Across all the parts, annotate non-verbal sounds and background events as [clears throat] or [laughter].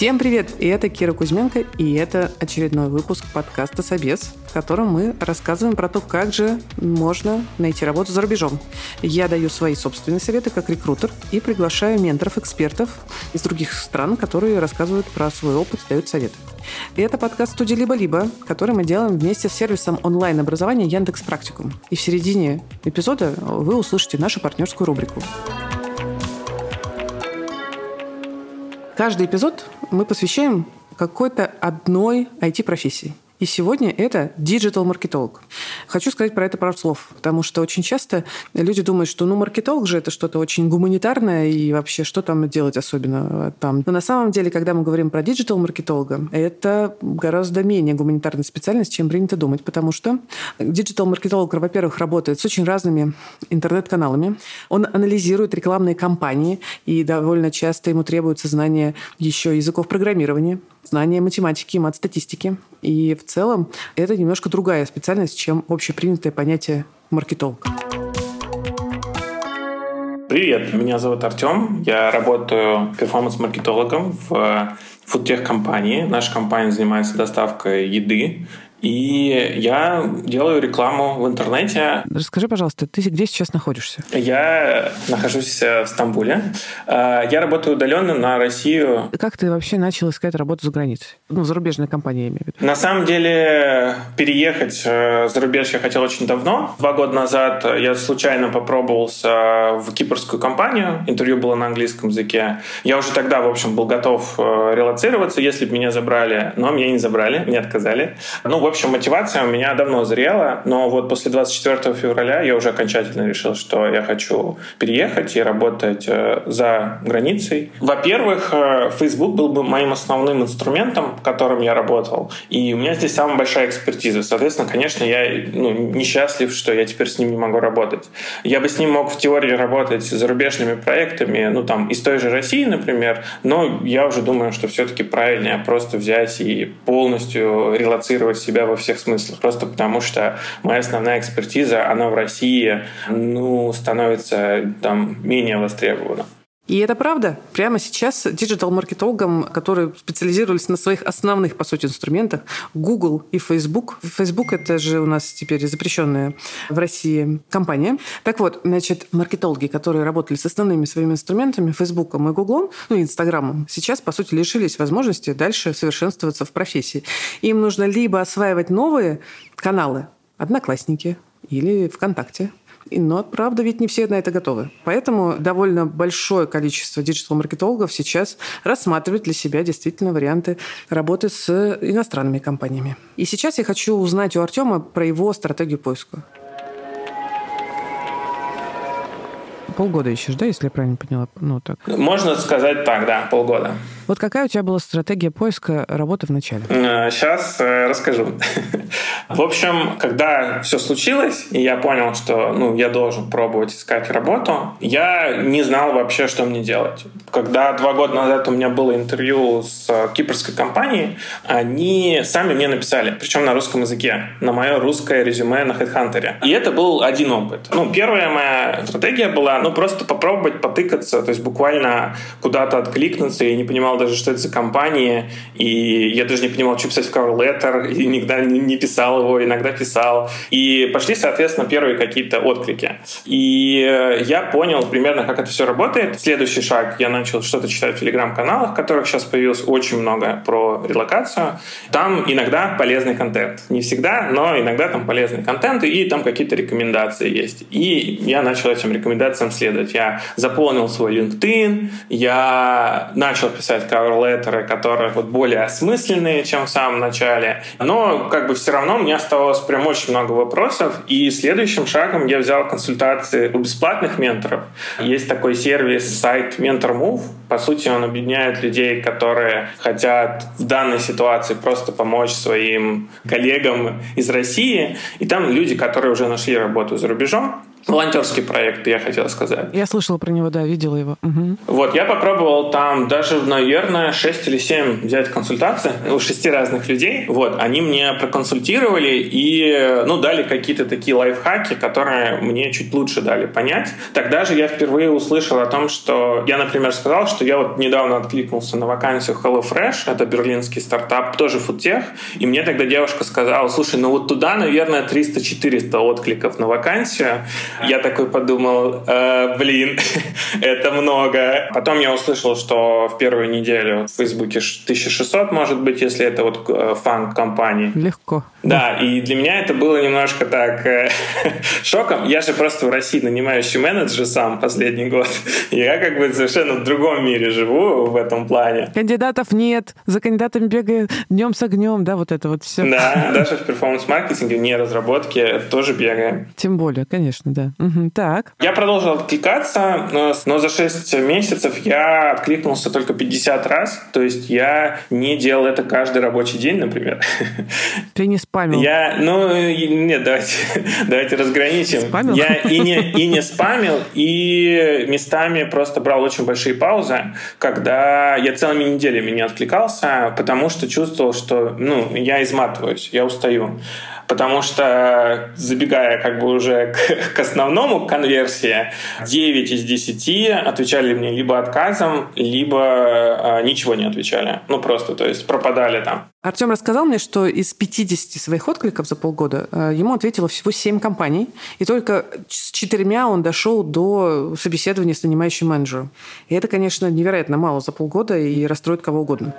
Всем привет! И это Кира Кузьменко, и это очередной выпуск подкаста «Собес», в котором мы рассказываем про то, как же можно найти работу за рубежом. Я даю свои собственные советы как рекрутер и приглашаю менторов-экспертов из других стран, которые рассказывают про свой опыт, дают советы. И это подкаст студии «Либо-либо», который мы делаем вместе с сервисом онлайн-образования Яндекс Практикум. И в середине эпизода вы услышите нашу партнерскую рубрику. Каждый эпизод мы посвящаем какой-то одной IT-профессии. И сегодня это диджитал-маркетолог. Хочу сказать про это пару слов, потому что очень часто люди думают, что ну маркетолог же это что-то очень гуманитарное и вообще что там делать особенно там. Но на самом деле, когда мы говорим про диджитал-маркетолога, это гораздо менее гуманитарная специальность, чем принято думать, потому что диджитал-маркетолог, во-первых, работает с очень разными интернет-каналами. Он анализирует рекламные кампании, и довольно часто ему требуется знание еще языков программирования, знание математики, мат-статистики. И в целом это немножко другая специальность, чем общепринятое понятие маркетолог. Привет, меня зовут Артем. Я работаю перформанс-маркетологом в фудтех-компании. Наша компания занимается доставкой еды и я делаю рекламу в интернете. Расскажи, пожалуйста, ты где сейчас находишься? Я нахожусь э, в Стамбуле. Э, я работаю удаленно на Россию. Как ты вообще начал искать работу за границей? Ну, зарубежная компания, я имею в виду. На самом деле, переехать э, за рубеж я хотел очень давно. Два года назад я случайно попробовался в кипрскую компанию. Интервью было на английском языке. Я уже тогда, в общем, был готов релацироваться, если бы меня забрали. Но меня не забрали, мне отказали. Ну, общем, мотивация у меня давно зрела, но вот после 24 февраля я уже окончательно решил, что я хочу переехать и работать э, за границей. Во-первых, э, Facebook был бы моим основным инструментом, которым я работал, и у меня здесь самая большая экспертиза. Соответственно, конечно, я ну, несчастлив, что я теперь с ним не могу работать. Я бы с ним мог в теории работать с зарубежными проектами, ну там из той же России, например, но я уже думаю, что все-таки правильнее просто взять и полностью релацировать себя себя во всех смыслах. Просто потому что моя основная экспертиза, она в России, ну, становится там менее востребована. И это правда. Прямо сейчас диджитал-маркетологам, которые специализировались на своих основных, по сути, инструментах, Google и Facebook. Facebook – это же у нас теперь запрещенная в России компания. Так вот, значит, маркетологи, которые работали с основными своими инструментами, Facebook и Google, ну и Инстаграмом, сейчас, по сути, лишились возможности дальше совершенствоваться в профессии. Им нужно либо осваивать новые каналы, Одноклассники или ВКонтакте, но, правда, ведь не все на это готовы. Поэтому довольно большое количество диджитал-маркетологов сейчас рассматривает для себя действительно варианты работы с иностранными компаниями. И сейчас я хочу узнать у Артема про его стратегию поиска. Полгода ищешь, да, если я правильно поняла? Ну, так. Можно сказать так, да, полгода. Вот какая у тебя была стратегия поиска работы в начале? Сейчас э, расскажу. [laughs] В общем, когда все случилось, и я понял, что ну, я должен пробовать искать работу, я не знал вообще, что мне делать. Когда два года назад у меня было интервью с кипрской компанией, они сами мне написали, причем на русском языке, на мое русское резюме на HeadHunter. И это был один опыт. Ну, первая моя стратегия была, ну, просто попробовать потыкаться, то есть буквально куда-то откликнуться. Я не понимал даже, что это за компания, и я даже не понимал, что писать в cover letter, и никогда не писал его, иногда писал. И пошли, соответственно, первые какие-то отклики. И я понял примерно, как это все работает. Следующий шаг, я начал что-то читать в телеграм-каналах, которых сейчас появилось очень много про релокацию. Там иногда полезный контент. Не всегда, но иногда там полезный контент, и там какие-то рекомендации есть. И я начал этим рекомендациям следовать. Я заполнил свой LinkedIn, я начал писать cover-леттеры, которые вот более осмысленные, чем в самом начале. Но как бы все равно мне оставалось прям очень много вопросов. И следующим шагом я взял консультации у бесплатных менторов. Есть такой сервис, сайт MentorMove. По сути, он объединяет людей, которые хотят в данной ситуации просто помочь своим коллегам из России. И там люди, которые уже нашли работу за рубежом, волонтерский проект, я хотел сказать. Я слышала про него, да, видела его. Угу. Вот, я попробовал там даже, наверное, 6 или 7 взять консультации у шести разных людей. Вот, они мне проконсультировали и, ну, дали какие-то такие лайфхаки, которые мне чуть лучше дали понять. Тогда же я впервые услышал о том, что я, например, сказал, что я вот недавно откликнулся на вакансию HelloFresh, это берлинский стартап, тоже фудтех, и мне тогда девушка сказала, слушай, ну вот туда, наверное, 300-400 откликов на вакансию. Я такой подумал, э, блин, [laughs] это много. Потом я услышал, что в первую неделю в Фейсбуке 1600, может быть, если это вот э, фан компании. Легко. Да, и для меня это было немножко так э, [laughs] шоком. Я же просто в России нанимающий менеджер сам последний год. [laughs] Я как бы совершенно в другом мире живу в этом плане. Кандидатов нет, за кандидатами бегаю днем с огнем, да, вот это вот все. Да, даже в перформанс-маркетинге, не разработке тоже бегаем. Тем более, конечно, да. Угу, так. Я продолжил откликаться, но, но за 6 месяцев я откликнулся только 50 раз. То есть я не делал это каждый рабочий день, например. [laughs] Ты не спамил? Я, ну, нет, давайте, [laughs] давайте разграничим. Спамил? Я и не, [laughs] и не спамил, и местами просто брал очень большие паузы, когда я целыми неделями не откликался, потому что чувствовал, что ну, я изматываюсь, я устаю потому что, забегая как бы уже к, к основному конверсии, 9 из 10 отвечали мне либо отказом, либо э, ничего не отвечали. Ну, просто, то есть пропадали там. Артем рассказал мне, что из 50 своих откликов за полгода э, ему ответило всего 7 компаний, и только с четырьмя он дошел до собеседования с нанимающим менеджером. И это, конечно, невероятно мало за полгода и расстроит кого угодно.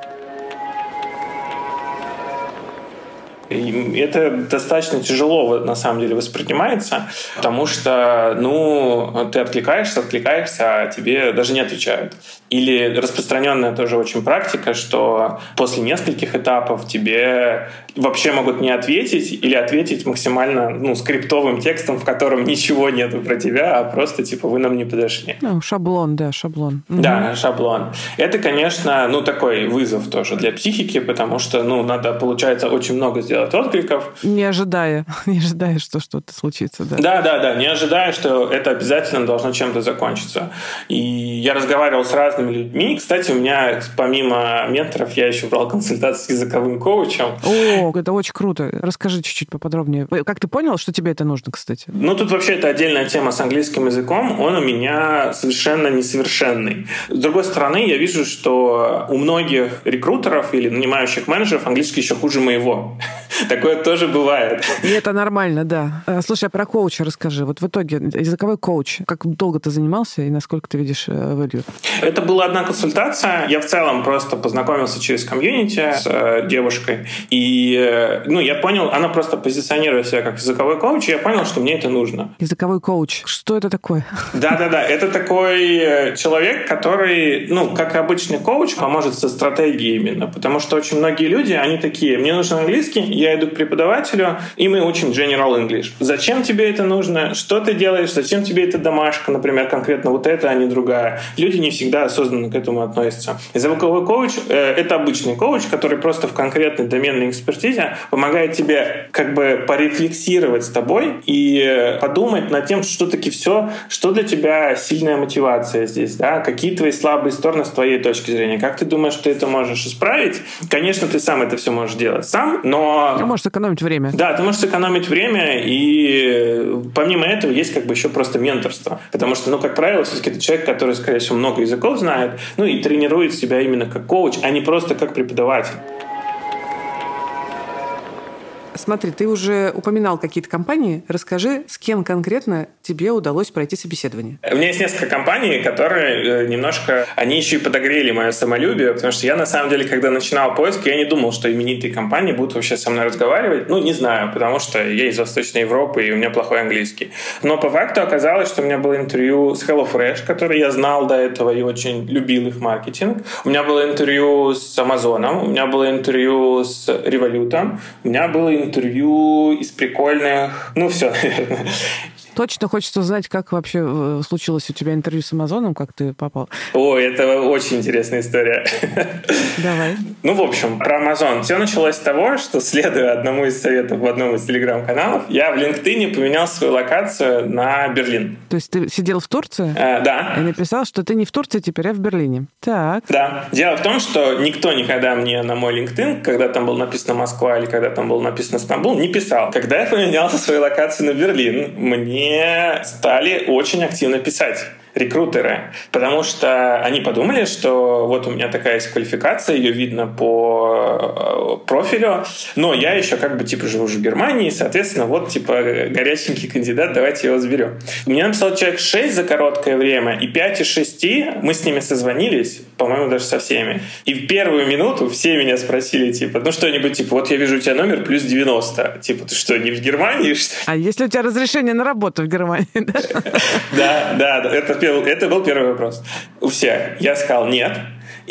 И это достаточно тяжело на самом деле воспринимается, потому что, ну, ты откликаешься, откликаешься, а тебе даже не отвечают. Или распространенная тоже очень практика, что после нескольких этапов тебе вообще могут не ответить или ответить максимально ну, скриптовым текстом, в котором ничего нету про тебя, а просто типа вы нам не подошли. Ну, шаблон, да, шаблон. Да, шаблон. Это, конечно, ну такой вызов тоже для психики, потому что, ну, надо, получается, очень много сделать откликов. Не ожидая, [laughs] не ожидая, что что-то случится, да. Да, да, да, не ожидая, что это обязательно должно чем-то закончиться. И я разговаривал с разными людьми. Кстати, у меня помимо менторов я еще брал консультации с языковым коучем. О, это очень круто. Расскажи чуть-чуть поподробнее. Как ты понял, что тебе это нужно, кстати? Ну, тут вообще это отдельная тема с английским языком. Он у меня совершенно несовершенный. С другой стороны, я вижу, что у многих рекрутеров или нанимающих менеджеров английский еще хуже моего. [laughs] [laughs] Такое тоже бывает. И это нормально, да. Э, слушай, а про коуча расскажи. Вот в итоге языковой коуч, как долго ты занимался и насколько ты видишь э, value? Это была одна консультация. Я в целом просто познакомился через комьюнити с э, девушкой. И ну, я понял, она просто позиционирует себя как языковой коуч, и я понял, что мне это нужно. Языковой коуч. Что это такое? Да-да-да, [laughs] это такой э, человек, который, ну, как обычный коуч, поможет со стратегией именно, потому что очень многие люди, они такие, мне нужен английский, я иду к преподавателю, и мы учим General English. Зачем тебе это нужно? Что ты делаешь? Зачем тебе эта домашка, например, конкретно вот это, а не другая? Люди не всегда осознанно к этому относятся. Языковой коуч э, — это обычный коуч, который просто в конкретной доменной экспертизе помогает тебе как бы порефлексировать с тобой и подумать над тем, что таки все, что для тебя сильная мотивация здесь, да, какие твои слабые стороны с твоей точки зрения, как ты думаешь, ты это можешь исправить. Конечно, ты сам это все можешь делать сам, но... Ты можешь сэкономить время. Да, ты можешь сэкономить время, и помимо этого есть как бы еще просто менторство. Потому что, ну, как правило, все-таки это человек, который, скорее всего, много языков знает, ну, и тренирует себя именно как коуч, а не просто как преподаватель. Смотри, ты уже упоминал какие-то компании. Расскажи, с кем конкретно тебе удалось пройти собеседование? У меня есть несколько компаний, которые э, немножко, они еще и подогрели мое самолюбие, потому что я на самом деле, когда начинал поиск, я не думал, что именитые компании будут вообще со мной разговаривать. Ну, не знаю, потому что я из Восточной Европы, и у меня плохой английский. Но по факту оказалось, что у меня было интервью с HelloFresh, который я знал до этого и очень любил их маркетинг. У меня было интервью с Амазоном, у меня было интервью с Revolut, у меня было интервью из прикольных... Ну, все, наверное. [laughs] Точно хочется узнать, как вообще э, случилось у тебя интервью с Амазоном, как ты попал. О, это очень интересная история. Давай. Ну, в общем, про Амазон. Все началось с того, что, следуя одному из советов в одном из телеграм-каналов, я в LinkedIn поменял свою локацию на Берлин. То есть ты сидел в Турции? Э, да. И написал, что ты не в Турции теперь, а в Берлине. Так. Да. Дело в том, что никто никогда мне на мой LinkedIn, когда там было написано Москва или когда там было написано Стамбул, не писал. Когда я поменял свою локацию на Берлин, мне стали очень активно писать рекрутеры, потому что они подумали, что вот у меня такая есть квалификация, ее видно по э, профилю, но я еще как бы типа живу в Германии, соответственно, вот типа горяченький кандидат, давайте его заберем. Мне написал человек 6 за короткое время, и 5 из 6 мы с ними созвонились, по-моему, даже со всеми. И в первую минуту все меня спросили, типа, ну что-нибудь, типа, вот я вижу у тебя номер плюс 90. Типа, ты что, не в Германии, что А если у тебя разрешение на работу в Германии, да? Да, да, это это был первый вопрос. У всех. Я сказал нет.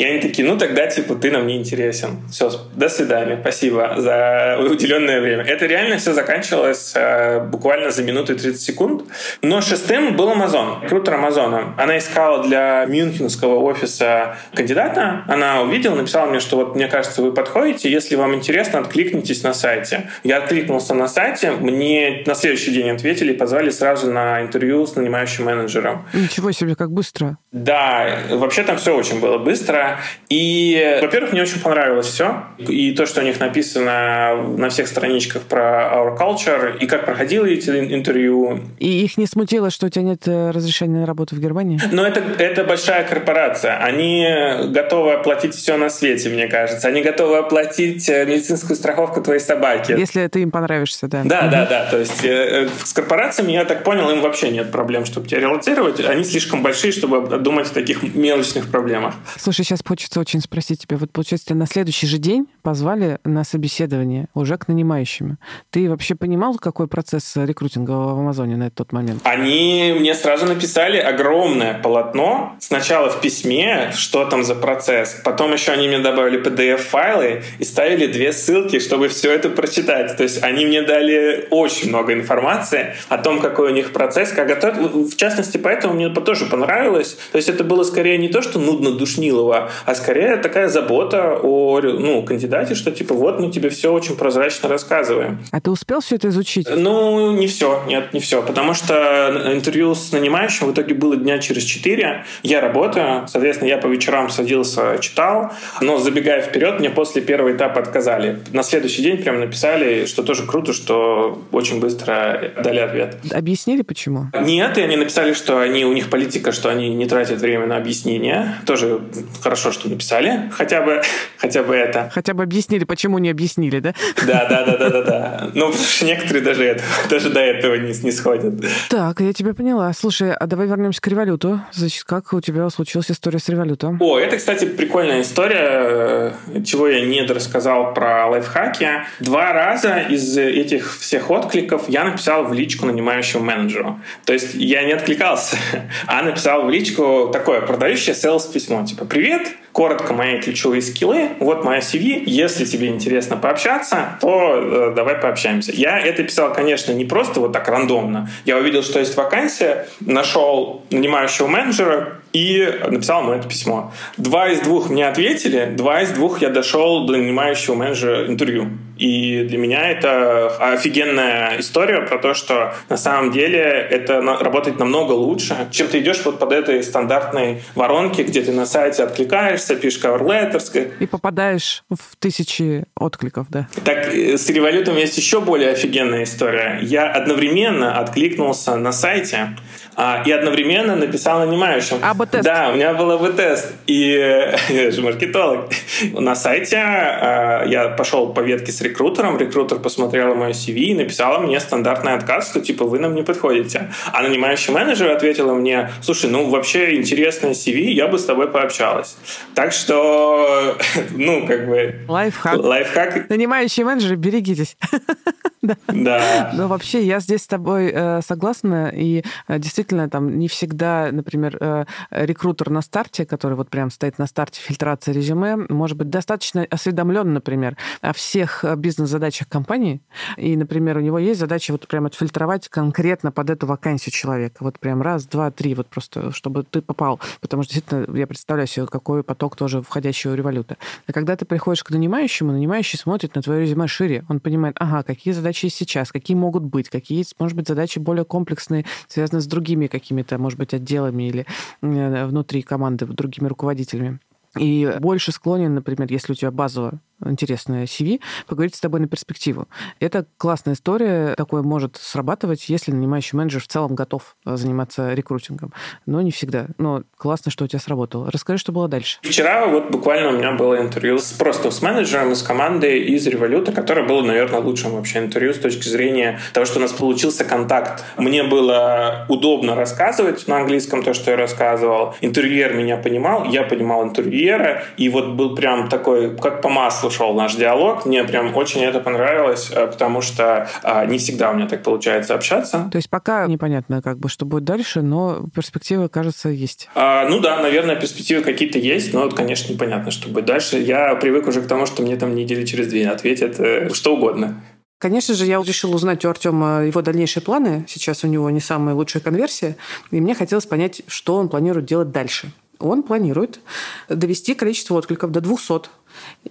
И они такие, ну тогда, типа, ты нам не интересен. Все, до свидания, спасибо за уделенное время. Это реально все заканчивалось э, буквально за минуту и 30 секунд. Но шестым был Amazon, крутер Амазона. Она искала для мюнхенского офиса кандидата. Она увидела, написала мне, что вот мне кажется, вы подходите. Если вам интересно, откликнитесь на сайте. Я откликнулся на сайте. Мне на следующий день ответили и позвали сразу на интервью с нанимающим менеджером. Ничего себе, как быстро. Да, вообще там все очень было быстро. И, во-первых, мне очень понравилось все. И то, что у них написано на всех страничках про Our Culture, и как проходило эти интервью. И их не смутило, что у тебя нет э, разрешения на работу в Германии? Но это, это большая корпорация. Они готовы оплатить все на свете, мне кажется. Они готовы оплатить э, медицинскую страховку твоей собаки. Если ты им понравишься, да. Да, угу. да, да. То есть э, с корпорациями, я так понял, им вообще нет проблем, чтобы тебя релацировать. Они слишком большие, чтобы думать о таких мелочных проблемах. Слушай, сейчас хочется очень спросить тебя. Вот, получается, тебя на следующий же день позвали на собеседование уже к нанимающим. Ты вообще понимал, какой процесс рекрутинга в Амазоне на тот момент? Они мне сразу написали огромное полотно. Сначала в письме, что там за процесс. Потом еще они мне добавили PDF-файлы и ставили две ссылки, чтобы все это прочитать. То есть они мне дали очень много информации о том, какой у них процесс, как готовят. В частности, поэтому мне тоже понравилось. То есть это было скорее не то, что нудно душнилово, а скорее такая забота о ну, кандидате, что типа вот мы тебе все очень прозрачно рассказываем. А ты успел все это изучить? Ну, не все, нет, не все, потому что интервью с нанимающим в итоге было дня через четыре. Я работаю, соответственно, я по вечерам садился, читал, но забегая вперед, мне после первого этапа отказали. На следующий день прям написали, что тоже круто, что очень быстро дали ответ. Объяснили, почему? Нет, и они написали, что они, у них политика, что они не тратят время на объяснение. Тоже хорошо, что написали, хотя бы, [laughs] хотя бы это. Хотя бы объяснили, почему не объяснили, да? Да, да, да, да, да, да. Ну, потому что некоторые даже, это, даже до этого не, не сходят. Так, я тебя поняла. Слушай, а давай вернемся к революту. Значит, как у тебя случилась история с револютом? О, это, кстати, прикольная история, э, чего я не рассказал про лайфхаки. Два раза из этих всех откликов я написал в личку нанимающему менеджеру. То есть я не откликался, [laughs] а написал в личку такое продающее sales письмо, типа «Привет, коротко мои ключевые скиллы, вот моя CV, если тебе интересно пообщаться, то э, давай пообщаемся. Я это писал, конечно, не просто вот так рандомно. Я увидел, что есть вакансия, нашел нанимающего менеджера, и написал ему это письмо. Два из двух мне ответили, два из двух я дошел до нанимающего менеджера интервью. И для меня это офигенная история про то, что на самом деле это работает намного лучше, чем ты идешь вот под этой стандартной воронке, где ты на сайте откликаешься, пишешь cover letters. И попадаешь в тысячи откликов, да? Так, э, с револютом есть еще более офигенная история. Я одновременно откликнулся на сайте, а, и одновременно написал нанимающим. АБ-тест. Да, у меня был АБ-тест. И [laughs] я же маркетолог. На сайте а, я пошел по ветке с рекрутером, рекрутер посмотрел мое CV и написал мне стандартный отказ, что типа вы нам не подходите. А нанимающий менеджер ответила мне, слушай, ну вообще интересное CV, я бы с тобой пообщалась. Так что, [laughs] ну как бы... Лайфхак. Лайфхак. Нанимающие менеджеры, берегитесь. [laughs] [laughs] Да. да. Но вообще я здесь с тобой э, согласна, и э, действительно там не всегда, например, э, рекрутер на старте, который вот прям стоит на старте фильтрации резюме, может быть достаточно осведомлен, например, о всех бизнес-задачах компании, и, например, у него есть задача вот прям отфильтровать конкретно под эту вакансию человека. Вот прям раз, два, три, вот просто, чтобы ты попал. Потому что действительно я представляю себе, какой поток тоже входящего революта. А когда ты приходишь к нанимающему, нанимающий смотрит на твое резюме шире. Он понимает, ага, какие задачи есть сейчас, какие могут быть, какие, может быть, задачи более комплексные, связаны с другими какими-то, может быть, отделами или э, внутри команды, другими руководителями. И больше склонен, например, если у тебя базовая интересное CV, поговорить с тобой на перспективу. Это классная история, такое может срабатывать, если нанимающий менеджер в целом готов э, заниматься рекрутингом. Но не всегда. Но классно, что у тебя сработало. Расскажи, что было дальше. Вчера вот буквально у меня было интервью с, просто с менеджером из команды из Революта, которое было, наверное, лучшим вообще интервью с точки зрения того, что у нас получился контакт. Мне было удобно рассказывать на английском то, что я рассказывал. Интервьюер меня понимал, я понимал интервьюера, и вот был прям такой, как по маслу шел наш диалог. Мне прям очень это понравилось, э, потому что а, не всегда у меня так получается общаться. То есть пока непонятно, как бы, что будет дальше, но перспективы, кажется, есть. А, ну да, наверное, перспективы какие-то есть, но, конечно, непонятно, что будет дальше. Я привык уже к тому, что мне там недели через две ответят э, что угодно. Конечно же, я решил узнать у Артема его дальнейшие планы. Сейчас у него не самая лучшая конверсия. И мне хотелось понять, что он планирует делать дальше. Он планирует довести количество откликов до 200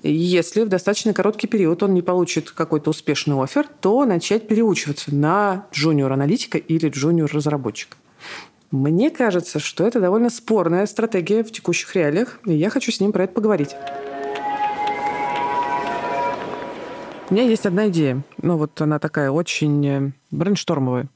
если в достаточно короткий период он не получит какой-то успешный офер, то начать переучиваться на джуниор-аналитика или джуниор-разработчика. Мне кажется, что это довольно спорная стратегия в текущих реалиях, и я хочу с ним про это поговорить. У меня есть одна идея. Ну, вот она такая очень э, брейнштормовые.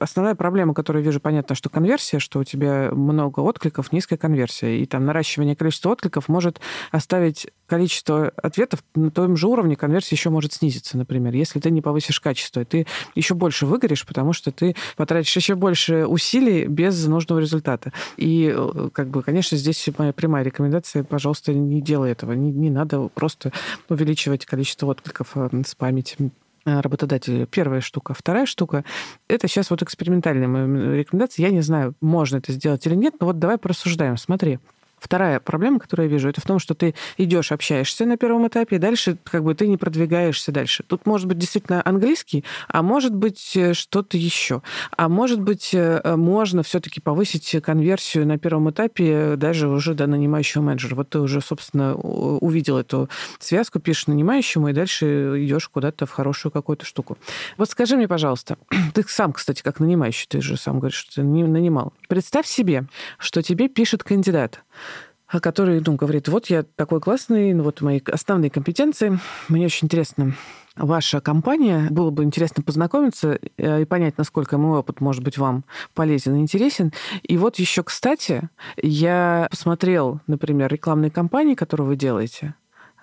Основная проблема, которую я вижу, понятно, что конверсия, что у тебя много откликов, низкая конверсия. И там наращивание количества откликов может оставить количество ответов на том же уровне, конверсия еще может снизиться, например. Если ты не повысишь качество, ты еще больше выгоришь, потому что ты потратишь еще больше усилий без нужного результата. И, э, как бы, конечно, здесь моя прямая рекомендация, пожалуйста, не делай этого. Не, не надо просто увеличивать количество откликов, э, спамить Э, работодателя. Первая штука. Вторая штука — это сейчас вот экспериментальная моя рекомендация. Я не знаю, можно это сделать или нет, но вот давай порассуждаем. Смотри, Вторая проблема, которую я вижу, это в том, что ты идешь, общаешься на первом этапе, и дальше как бы ты не продвигаешься дальше. Тут может быть действительно английский, а может быть э, что-то еще. А может быть э, можно все-таки повысить конверсию на первом этапе даже уже до нанимающего менеджера. Вот ты уже, собственно, увидел эту связку, пишешь нанимающему, и дальше идешь куда-то в хорошую какую-то штуку. Вот скажи мне, пожалуйста, [clears throat] ты сам, кстати, как нанимающий, ты же сам говоришь, что ты нанимал. Представь себе, что тебе пишет кандидат, который ну, говорит, вот я такой классный, ну, вот мои основные компетенции, мне очень интересно ваша компания. Было бы интересно познакомиться э, и понять, насколько мой опыт может быть вам полезен и интересен. И вот еще, кстати, я посмотрел, например, рекламные кампании, которые вы делаете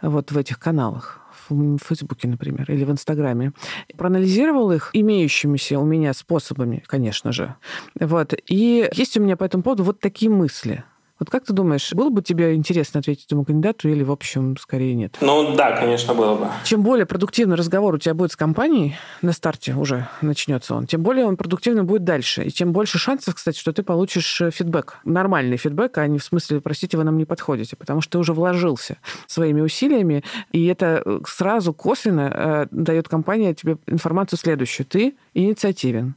вот в этих каналах в Фейсбуке, например, или в Инстаграме, проанализировал их имеющимися у меня способами, конечно же. Вот. И есть у меня по этому поводу вот такие мысли. Вот как ты думаешь, было бы тебе интересно ответить этому кандидату или, в общем, скорее нет? Ну да, конечно, было бы. Чем более продуктивный разговор у тебя будет с компанией, на старте уже начнется он, тем более он продуктивно будет дальше. И тем больше шансов, кстати, что ты получишь э, фидбэк. Нормальный фидбэк, а не в смысле, простите, вы нам не подходите, потому что ты уже вложился своими усилиями, и это э, сразу косвенно э, дает компания тебе информацию следующую. Ты инициативен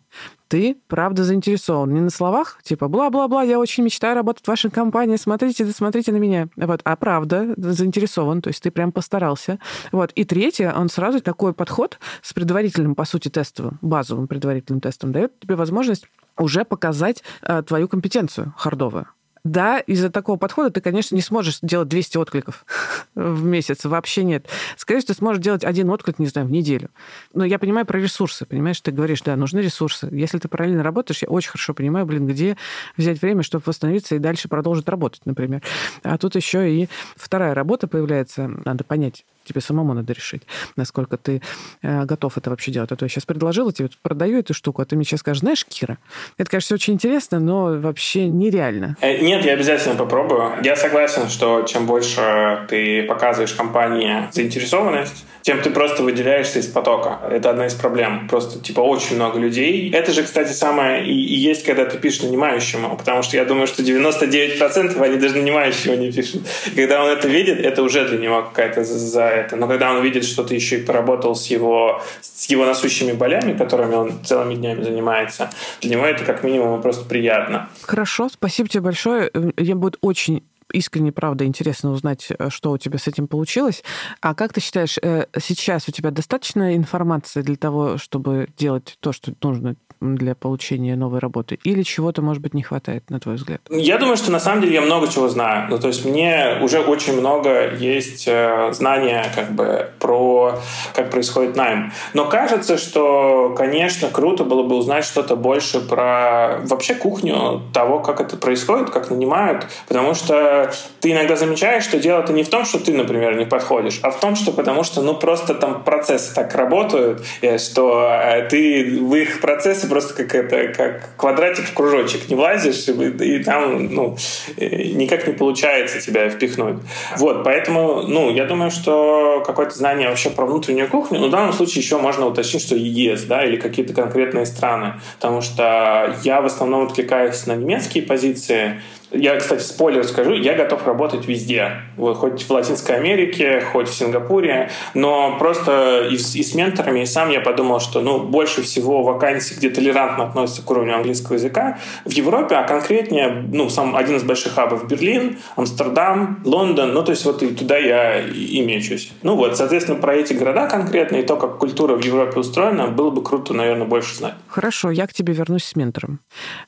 ты правда заинтересован. Не на словах, типа, бла-бла-бла, я очень мечтаю работать в вашей компании, смотрите, смотрите на меня. Вот, а правда заинтересован, то есть ты прям постарался. Вот. И третье, он сразу такой подход с предварительным, по сути, тестовым, базовым предварительным тестом дает тебе возможность уже показать э, твою компетенцию хардовую. Да, из-за такого подхода ты, конечно, не сможешь делать 200 откликов [laughs] в месяц. Вообще нет. Скорее всего, ты сможешь делать один отклик, не знаю, в неделю. Но я понимаю про ресурсы. Понимаешь, ты говоришь, да, нужны ресурсы. Если ты параллельно работаешь, я очень хорошо понимаю, блин, где взять время, чтобы восстановиться и дальше продолжить работать, например. А тут еще и вторая работа появляется. Надо понять, тебе самому надо решить, насколько ты э, готов это вообще делать. А то я сейчас предложила тебе, продаю эту штуку, а ты мне сейчас скажешь, знаешь, Кира, это, конечно, очень интересно, но вообще нереально. Э, нет, я обязательно попробую. Я согласен, что чем больше ты показываешь компании заинтересованность, тем ты просто выделяешься из потока. Это одна из проблем. Просто, типа, очень много людей. Это же, кстати, самое и, и есть, когда ты пишешь нанимающему, потому что я думаю, что 99% они даже нанимающего не пишут. Когда он это видит, это уже для него какая-то за это. Но когда он видит, что ты еще и поработал с его, с его насущими болями, которыми он целыми днями занимается, для него это как минимум просто приятно. Хорошо, спасибо тебе большое. Я буду очень искренне, правда, интересно узнать, э, что у тебя с этим получилось. А как ты считаешь, э, сейчас у тебя достаточно информации для того, чтобы делать то, что нужно для получения новой работы? Или чего-то, может быть, не хватает, на твой взгляд? Я думаю, что на самом деле я много чего знаю. Ну, то есть мне уже очень много есть э, знания как бы про как происходит найм. Но кажется, что, конечно, круто было бы узнать что-то больше про вообще кухню того, как это происходит, как нанимают, потому что ты иногда замечаешь, что дело-то не в том, что ты, например, не подходишь, а в том, что потому что, ну, просто там процессы так работают, э, что э, ты в их процессы просто как это, как квадратик в кружочек не влазишь, и, и там, ну, э, никак не получается тебя впихнуть. Вот, поэтому, ну, я думаю, что какое-то знание вообще про внутреннюю кухню, ну, в данном случае еще можно уточнить, что ЕС, да, или какие-то конкретные страны, потому что я в основном откликаюсь на немецкие позиции, я, кстати, спойлер скажу, я готов работать везде. Вот, хоть в Латинской Америке, хоть в Сингапуре. Но просто и с, и с менторами, и сам я подумал, что ну, больше всего вакансий, где толерантно относятся к уровню английского языка, в Европе, а конкретнее ну, сам один из больших хабов Берлин, Амстердам, Лондон. Ну, то есть вот и туда я и мечусь. Ну вот, соответственно, про эти города конкретно и то, как культура в Европе устроена, было бы круто, наверное, больше знать. Хорошо, я к тебе вернусь с ментором,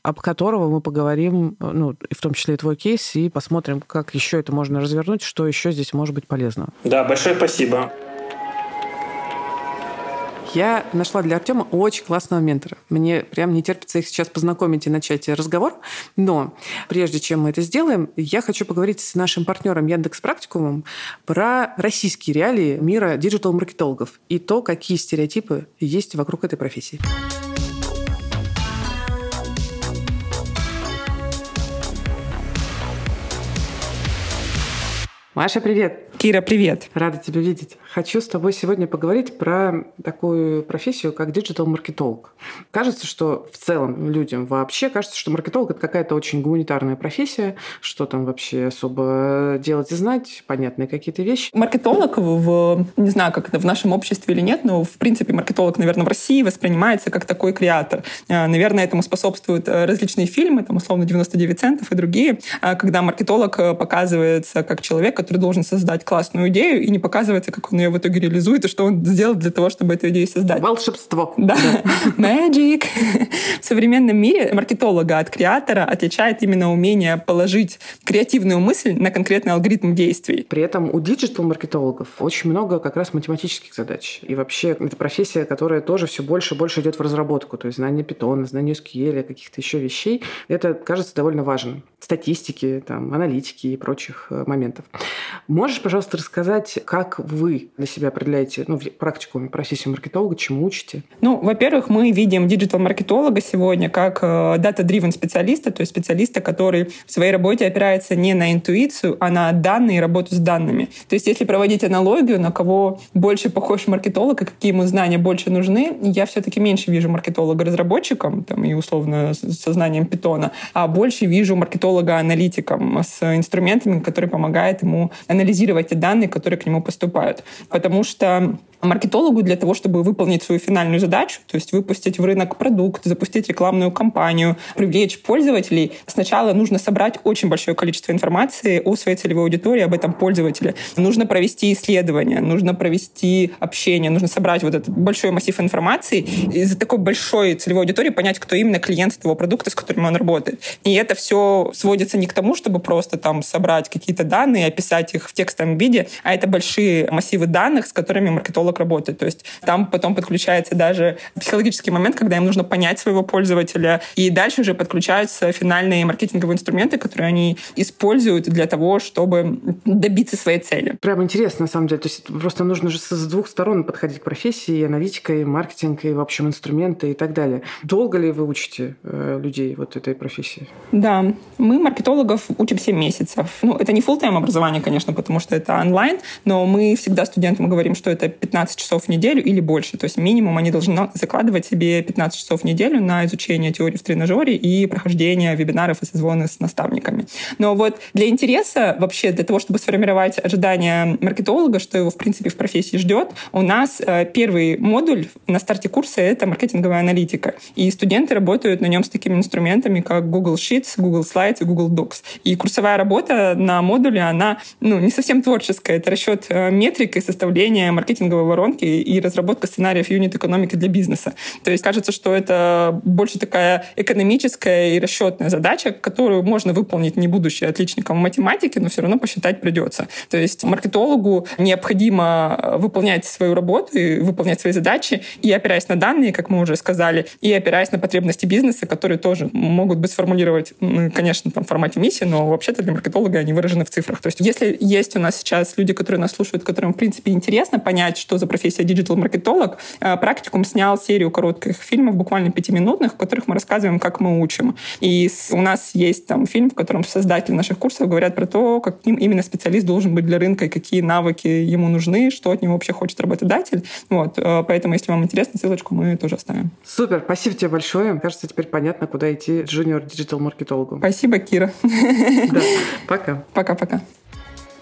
об которого мы поговорим, ну, в том числе и твой кейс, и посмотрим, как еще это можно развернуть, что еще здесь может быть полезно. Да, большое спасибо. Я нашла для Артема очень классного ментора. Мне прям не терпится их сейчас познакомить и начать разговор. Но прежде чем мы это сделаем, я хочу поговорить с нашим партнером Яндекс Практикумом про российские реалии мира диджитал-маркетологов и то, какие стереотипы есть вокруг этой профессии. Маша, привет! Кира, привет. Рада тебя видеть. Хочу с тобой сегодня поговорить про такую профессию, как диджитал-маркетолог. Кажется, что в целом людям вообще кажется, что маркетолог – это какая-то очень гуманитарная профессия, что там вообще особо делать и знать, понятные какие-то вещи. Маркетолог в, не знаю, как это в нашем обществе или нет, но в принципе маркетолог, наверное, в России воспринимается как такой креатор. Э, наверное, этому способствуют э, различные фильмы, там условно 99 центов и другие, э, когда маркетолог показывается как человек, который должен создать классную идею и не показывается, как он ее в итоге реализует и что он сделал для того, чтобы эту идею создать. Волшебство. Да. [laughs] Magic. В современном мире маркетолога от креатора отличает именно умение положить креативную мысль на конкретный алгоритм действий. При этом у диджитал-маркетологов очень много как раз математических задач. И вообще это профессия, которая тоже все больше и больше идет в разработку. То есть знание питона, знание SQL, каких-то еще вещей. Это кажется довольно важным. Статистики, там, аналитики и прочих э, моментов. Можешь, пожалуйста, пожалуйста, рассказать, как вы для себя определяете ну, практику профессию маркетолога, чему учите? Ну, во-первых, мы видим диджитал-маркетолога сегодня как э, data-driven специалиста, то есть специалиста, который в своей работе опирается не на интуицию, а на данные и работу с данными. То есть если проводить аналогию, на кого больше похож маркетолог и какие ему знания больше нужны, я все-таки меньше вижу маркетолога-разработчиком там, и условно со знанием питона, а больше вижу маркетолога-аналитиком с инструментами, которые помогают ему анализировать те данные, которые к нему поступают. Потому что маркетологу для того, чтобы выполнить свою финальную задачу, то есть выпустить в рынок продукт, запустить рекламную кампанию, привлечь пользователей, сначала нужно собрать очень большое количество информации о своей целевой аудитории, об этом пользователе. Нужно провести исследование, нужно провести общение, нужно собрать вот этот большой массив информации и за такой большой целевой аудитории понять, кто именно клиент того продукта, с которым он работает. И это все сводится не к тому, чтобы просто там собрать какие-то данные, описать их в текстовом виде, а это большие массивы данных, с которыми маркетолог как работать. То есть там потом подключается даже психологический момент, когда им нужно понять своего пользователя, и дальше уже подключаются финальные маркетинговые инструменты, которые они используют для того, чтобы добиться своей цели. Прям интересно, на самом деле. То есть просто нужно же с двух сторон подходить к профессии, и аналитика, и маркетинг, и, в общем, инструменты и так далее. Долго ли вы учите э, людей вот этой профессии? Да, мы маркетологов учим 7 месяцев. Ну, это не full time образование, конечно, потому что это онлайн, но мы всегда студентам говорим, что это 15 15 часов в неделю или больше. То есть минимум они должны закладывать себе 15 часов в неделю на изучение теории в тренажере и прохождение вебинаров и созвоны с наставниками. Но вот для интереса, вообще для того, чтобы сформировать ожидания маркетолога, что его, в принципе, в профессии ждет, у нас э, первый модуль на старте курса — это маркетинговая аналитика. И студенты работают на нем с такими инструментами, как Google Sheets, Google Slides и Google Docs. И курсовая работа на модуле, она ну, не совсем творческая. Это расчет э, метрик и составление маркетинговой воронки и разработка сценариев юнит-экономики для бизнеса. То есть кажется, что это больше такая экономическая и расчетная задача, которую можно выполнить, не будучи отличником в математике, но все равно посчитать придется. То есть маркетологу необходимо э, выполнять свою работу и выполнять свои задачи, и опираясь на данные, как мы уже сказали, и опираясь на потребности бизнеса, которые тоже могут быть сформулировать, конечно, там, в формате миссии, но вообще-то для маркетолога они выражены в цифрах. То есть если есть у нас сейчас люди, которые нас слушают, которым, в принципе, интересно понять, что за профессия диджитал-маркетолог, э, практикум снял серию коротких фильмов, буквально пятиминутных, в которых мы рассказываем, как мы учим. И у нас есть там фильм, в котором создатели наших курсов говорят про то, каким именно специалист должен быть для рынка и какие навыки ему нужны, что от него вообще хочет работодатель. Вот. Э, поэтому, если вам интересно, ссылочку мы тоже оставим. Супер, спасибо тебе большое. Кажется, теперь понятно, куда идти junior digital маркетологу. Спасибо, Кира. Да, [laughs] пока. Пока-пока.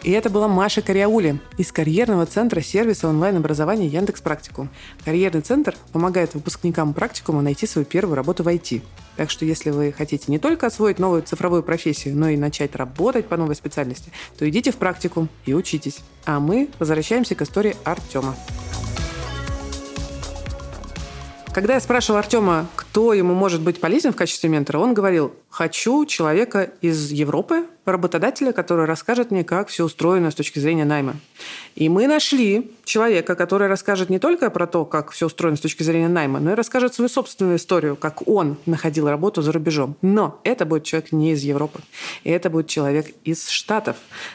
И это была Маша Кариаули из карьерного центра сервиса онлайн-образования Яндекс Практикум. Карьерный центр помогает выпускникам практикума найти свою первую работу в IT. Так что если вы хотите не только освоить новую цифровую профессию, но и начать работать по новой специальности, то идите в практикум и учитесь. А мы возвращаемся к истории Артема. Когда я спрашивала Артема, кто ему может быть полезен в качестве ментора, он говорил, хочу человека из Европы, работодателя, который расскажет мне, как все устроено с точки зрения найма. И мы нашли человека, который расскажет не только про то, как все устроено с точки зрения найма, но и расскажет свою собственную историю, как он находил работу за рубежом. Но это будет человек не из Европы. И это будет человек из Штатов.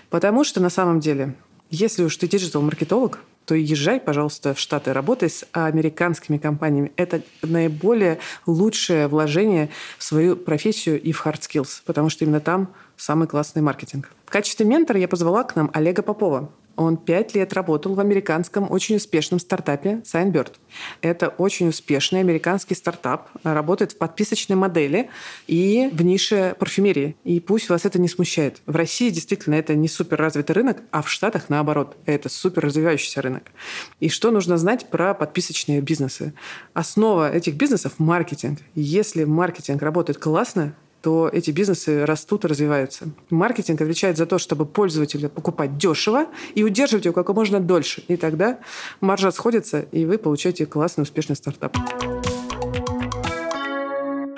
Потому что на самом деле, если уж ты диджитал-маркетолог, то езжай, пожалуйста, в Штаты, работай с американскими компаниями. Это наиболее лучшее вложение в свою профессию и в hard skills, потому что именно там самый классный маркетинг. В качестве ментора я позвала к нам Олега Попова. Он пять лет работал в американском очень успешном стартапе Signbird. Это очень успешный американский стартап, работает в подписочной модели и в нише парфюмерии. И пусть вас это не смущает. В России действительно это не супер развитый рынок, а в Штатах наоборот. Это супер развивающийся рынок. И что нужно знать про подписочные бизнесы? Основа этих бизнесов – маркетинг. Если маркетинг работает классно, то эти бизнесы растут и развиваются. Маркетинг отвечает за то, чтобы пользователя покупать дешево и удерживать его как можно дольше. И тогда маржа сходится, и вы получаете классный, успешный стартап.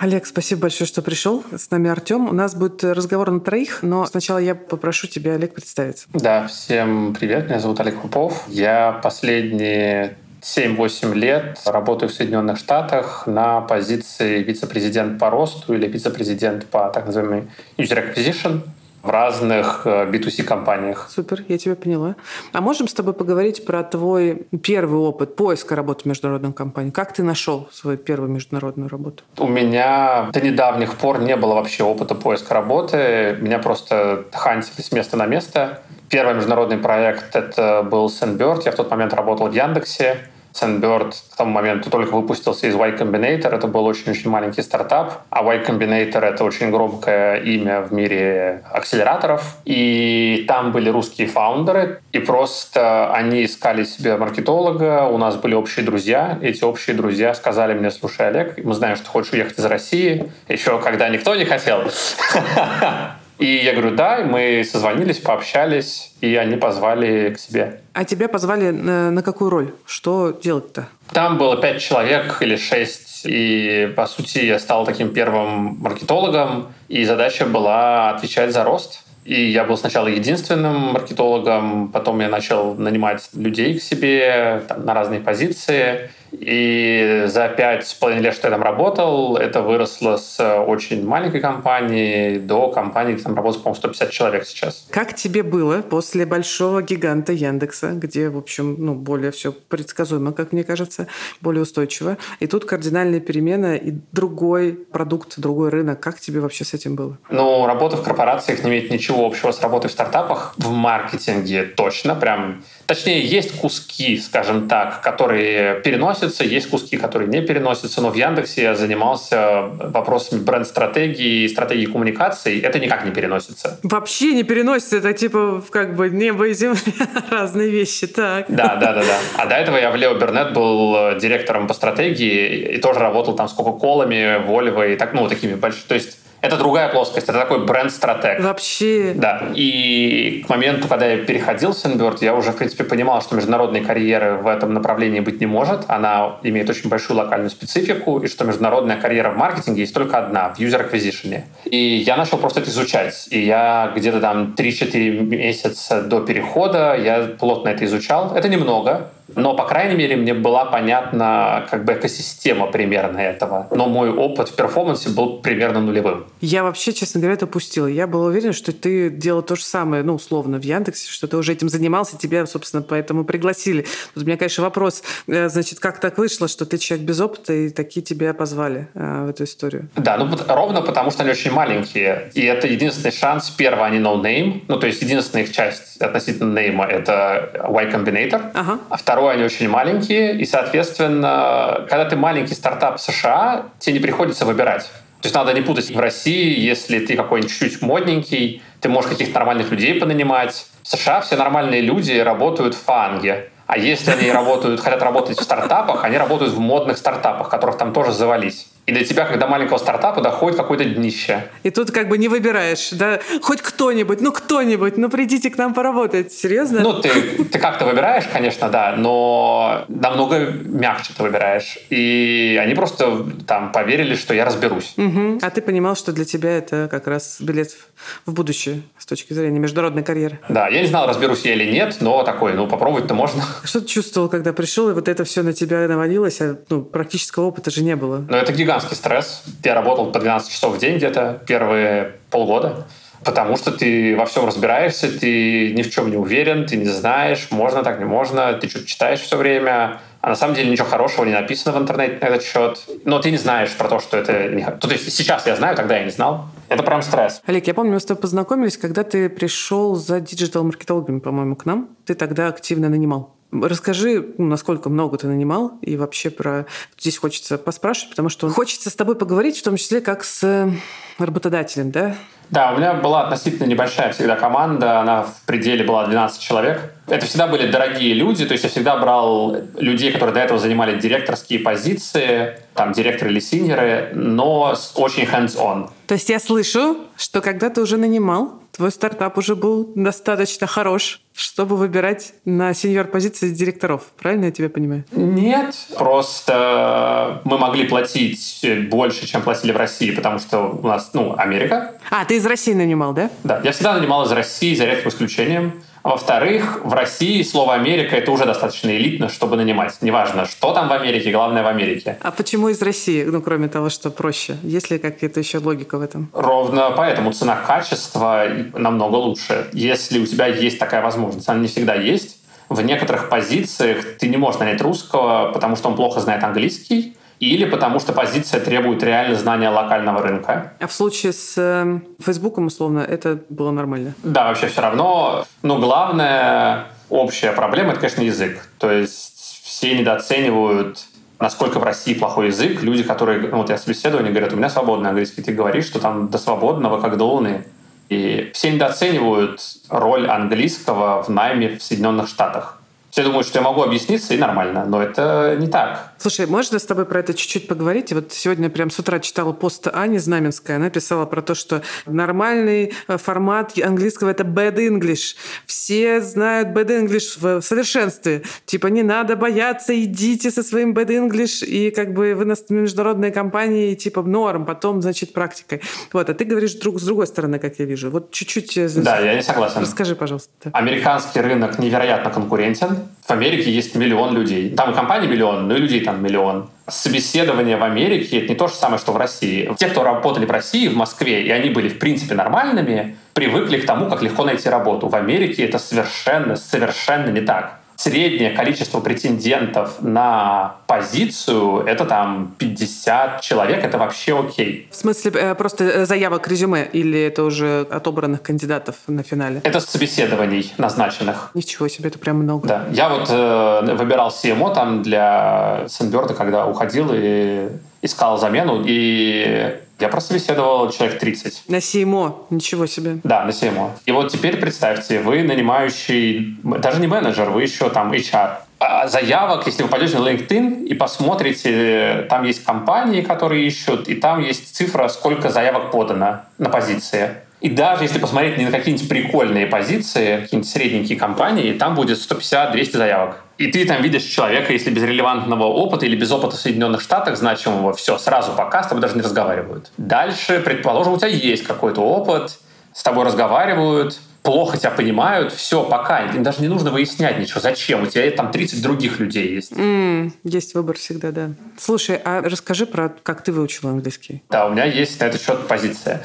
Олег, спасибо большое, что пришел. С нами Артем. У нас будет разговор на троих, но сначала я попрошу тебя, Олег, представиться. Да, всем привет. Меня зовут Олег Попов. Я последние 7-8 лет работаю в Соединенных Штатах на позиции вице-президент по росту или вице-президент по так называемой user acquisition в разных B2C э, компаниях. Супер, я тебя поняла. А можем с тобой поговорить про твой первый опыт поиска работы в международной компании? Как ты нашел свою первую международную работу? У меня до недавних пор не было вообще опыта поиска работы. Меня просто хантили с места на место. Первый международный проект это был Sandbird. Я в тот момент работал в Яндексе. Sandbird к тому моменту только выпустился из Y Combinator. Это был очень-очень маленький стартап. А Y Combinator — это очень громкое имя в мире акселераторов. И там были русские фаундеры. И просто они искали себе маркетолога. У нас были общие друзья. Эти общие друзья сказали мне, слушай, Олег, мы знаем, что хочешь уехать из России. Еще когда никто не хотел. [laughs] И я говорю, да, и мы созвонились, пообщались, и они позвали к себе. А тебя позвали на, на какую роль? Что делать-то? Там было пять человек или шесть, и, по сути, я стал таким первым маркетологом, и задача была отвечать за рост. И я был сначала единственным маркетологом, потом я начал нанимать людей к себе там, на разные позиции. И за пять с половиной лет, что я там работал, это выросло с очень маленькой компании до компании, где там работает, по-моему, 150 человек сейчас. Как тебе было после большого гиганта Яндекса, где, в общем, ну, более все предсказуемо, как мне кажется, более устойчиво, и тут кардинальная перемена и другой продукт, другой рынок. Как тебе вообще с этим было? Ну, работа в корпорациях не имеет ничего общего с работой в стартапах. В маркетинге точно, прям Точнее, есть куски, скажем так, которые переносятся, есть куски, которые не переносятся, но в Яндексе я занимался вопросами бренд-стратегии и стратегии коммуникаций. Это никак не переносится. Вообще не переносится, это типа как бы небо и земля, [laughs] разные вещи, так. Да, да, да, да. А до этого я в Лео Бернет был директором по стратегии и тоже работал там с Кока-Колами, Вольво и так, ну, такими большими. То есть это другая плоскость, это такой бренд-стратег. Вообще. Да. И к моменту, когда я переходил в Сенберт, я уже, в принципе, понимал, что международной карьеры в этом направлении быть не может. Она имеет очень большую локальную специфику, и что международная карьера в маркетинге есть только одна, в user acquisition. И я начал просто это изучать. И я где-то там 3-4 месяца до перехода я плотно это изучал. Это немного, но, по крайней мере, мне была понятна как бы экосистема примерно этого. Но мой опыт в перформансе был примерно нулевым. Я вообще, честно говоря, это упустила. Я была уверена, что ты делал то же самое, ну, условно, в Яндексе, что ты уже этим занимался, тебя, собственно, поэтому пригласили. Тут у меня, конечно, вопрос, э, значит, как так вышло, что ты человек без опыта, и такие тебя позвали э, в эту историю? Да, ну, ровно потому, что они очень маленькие. И это единственный шанс. Первое, они no name, ну, то есть единственная их часть относительно нейма — это Y Combinator. Ага. А второе второе, они очень маленькие, и, соответственно, когда ты маленький стартап США, тебе не приходится выбирать. То есть надо не путать в России, если ты какой-нибудь чуть-чуть модненький, ты можешь каких-то нормальных людей понанимать. В США все нормальные люди работают в фанге. А если они работают, хотят работать в стартапах, они работают в модных стартапах, которых там тоже завались. И до тебя, когда маленького стартапа, доходит какое-то днище. И тут как бы не выбираешь, да, хоть кто-нибудь, ну кто-нибудь, ну придите к нам поработать, серьезно? Ну, ты, ты как-то выбираешь, конечно, да, но намного мягче ты выбираешь. И они просто там поверили, что я разберусь. Угу. А ты понимал, что для тебя это как раз билет в будущее с точки зрения международной карьеры? Да, я не знал, разберусь я или нет, но такой, ну попробовать-то можно. Что ты чувствовал, когда пришел, и вот это все на тебя навалилось, а ну, практического опыта же не было? Ну, это гигантский гигантский стресс. Я работал по 12 часов в день где-то первые полгода, потому что ты во всем разбираешься, ты ни в чем не уверен, ты не знаешь, можно так, не можно, ты что-то читаешь все время, а на самом деле ничего хорошего не написано в интернете на этот счет. Но ты не знаешь про то, что это не... То есть сейчас я знаю, тогда я не знал. Это прям стресс. Олег, я помню, мы с тобой познакомились, когда ты пришел за диджитал-маркетологами, по-моему, к нам. Ты тогда активно нанимал. Расскажи, ну, насколько много ты нанимал, и вообще про... Здесь хочется поспрашивать, потому что хочется с тобой поговорить, в том числе как с работодателем, да? Да, у меня была относительно небольшая всегда команда, она в пределе была 12 человек. Это всегда были дорогие люди, то есть я всегда брал людей, которые до этого занимали директорские позиции, там директоры или синеры, но очень hands-on. То есть я слышу, что когда ты уже нанимал, твой стартап уже был достаточно хорош, чтобы выбирать на сеньор позиции директоров. Правильно я тебя понимаю? Нет, просто мы могли платить больше, чем платили в России, потому что у нас, ну, Америка. А, ты из России нанимал, да? Да, я всегда нанимал из России, за редким исключением. Во-вторых, в России слово «Америка» — это уже достаточно элитно, чтобы нанимать. Неважно, что там в Америке, главное в Америке. А почему из России, ну, кроме того, что проще? Есть ли какая-то еще логика в этом? Ровно поэтому цена-качество намного лучше. Если у тебя есть такая возможность, она не всегда есть, в некоторых позициях ты не можешь нанять русского, потому что он плохо знает английский, или потому что позиция требует реально знания локального рынка. А в случае с э, Фейсбуком, условно, это было нормально? Да, вообще все равно. Но главная общая проблема — это, конечно, язык. То есть все недооценивают насколько в России плохой язык. Люди, которые, ну, вот я собеседование, говорят, у меня свободный английский. Ты говоришь, что там до свободного, как до луны. И все недооценивают роль английского в найме в Соединенных Штатах. Все думают, что я могу объясниться, и нормально. Но это не так. Слушай, можно с тобой про это чуть-чуть поговорить? Вот сегодня прям с утра читала пост Ани Знаменская. Она писала про то, что нормальный э, формат английского — это bad English. Все знают bad English в совершенстве. Типа не надо бояться, идите со своим bad English, и как бы вы на международной компании, типа норм, потом, значит, практикой. Вот, а ты говоришь друг с другой стороны, как я вижу. Вот чуть-чуть... Э, да, я не согласен. Расскажи, пожалуйста. Американский рынок невероятно конкурентен в Америке есть миллион людей. Там и компаний миллион, но и людей там миллион. Собеседование в Америке — это не то же самое, что в России. Те, кто работали в России, в Москве, и они были, в принципе, нормальными, привыкли к тому, как легко найти работу. В Америке это совершенно, совершенно не так среднее количество претендентов на позицию — это там 50 человек, это вообще окей. В смысле, э, просто э, заявок резюме или это уже отобранных кандидатов на финале? Это собеседований назначенных. Ничего себе, это прям много. Да. Я вот э, выбирал CMO там для Сенберда, когда уходил и искал замену, и я прособеседовал человек 30. На СИМО? Ничего себе. Да, на СИМО. И вот теперь представьте, вы нанимающий, даже не менеджер, вы еще там HR. А заявок, если вы пойдете на LinkedIn и посмотрите, там есть компании, которые ищут, и там есть цифра, сколько заявок подано на позиции. И даже если посмотреть не на какие-нибудь прикольные позиции, какие-нибудь средненькие компании, там будет 150-200 заявок. И ты там видишь человека, если без релевантного опыта или без опыта в Соединенных Штатах значимого, все, сразу пока с тобой даже не разговаривают. Дальше, предположим, у тебя есть какой-то опыт, с тобой разговаривают, плохо тебя понимают, все, пока. Им даже не нужно выяснять ничего. Зачем? У тебя там 30 других людей есть. Mm, есть выбор всегда, да. Слушай, а расскажи про, как ты выучил английский. Да, у меня есть на этот счет позиция.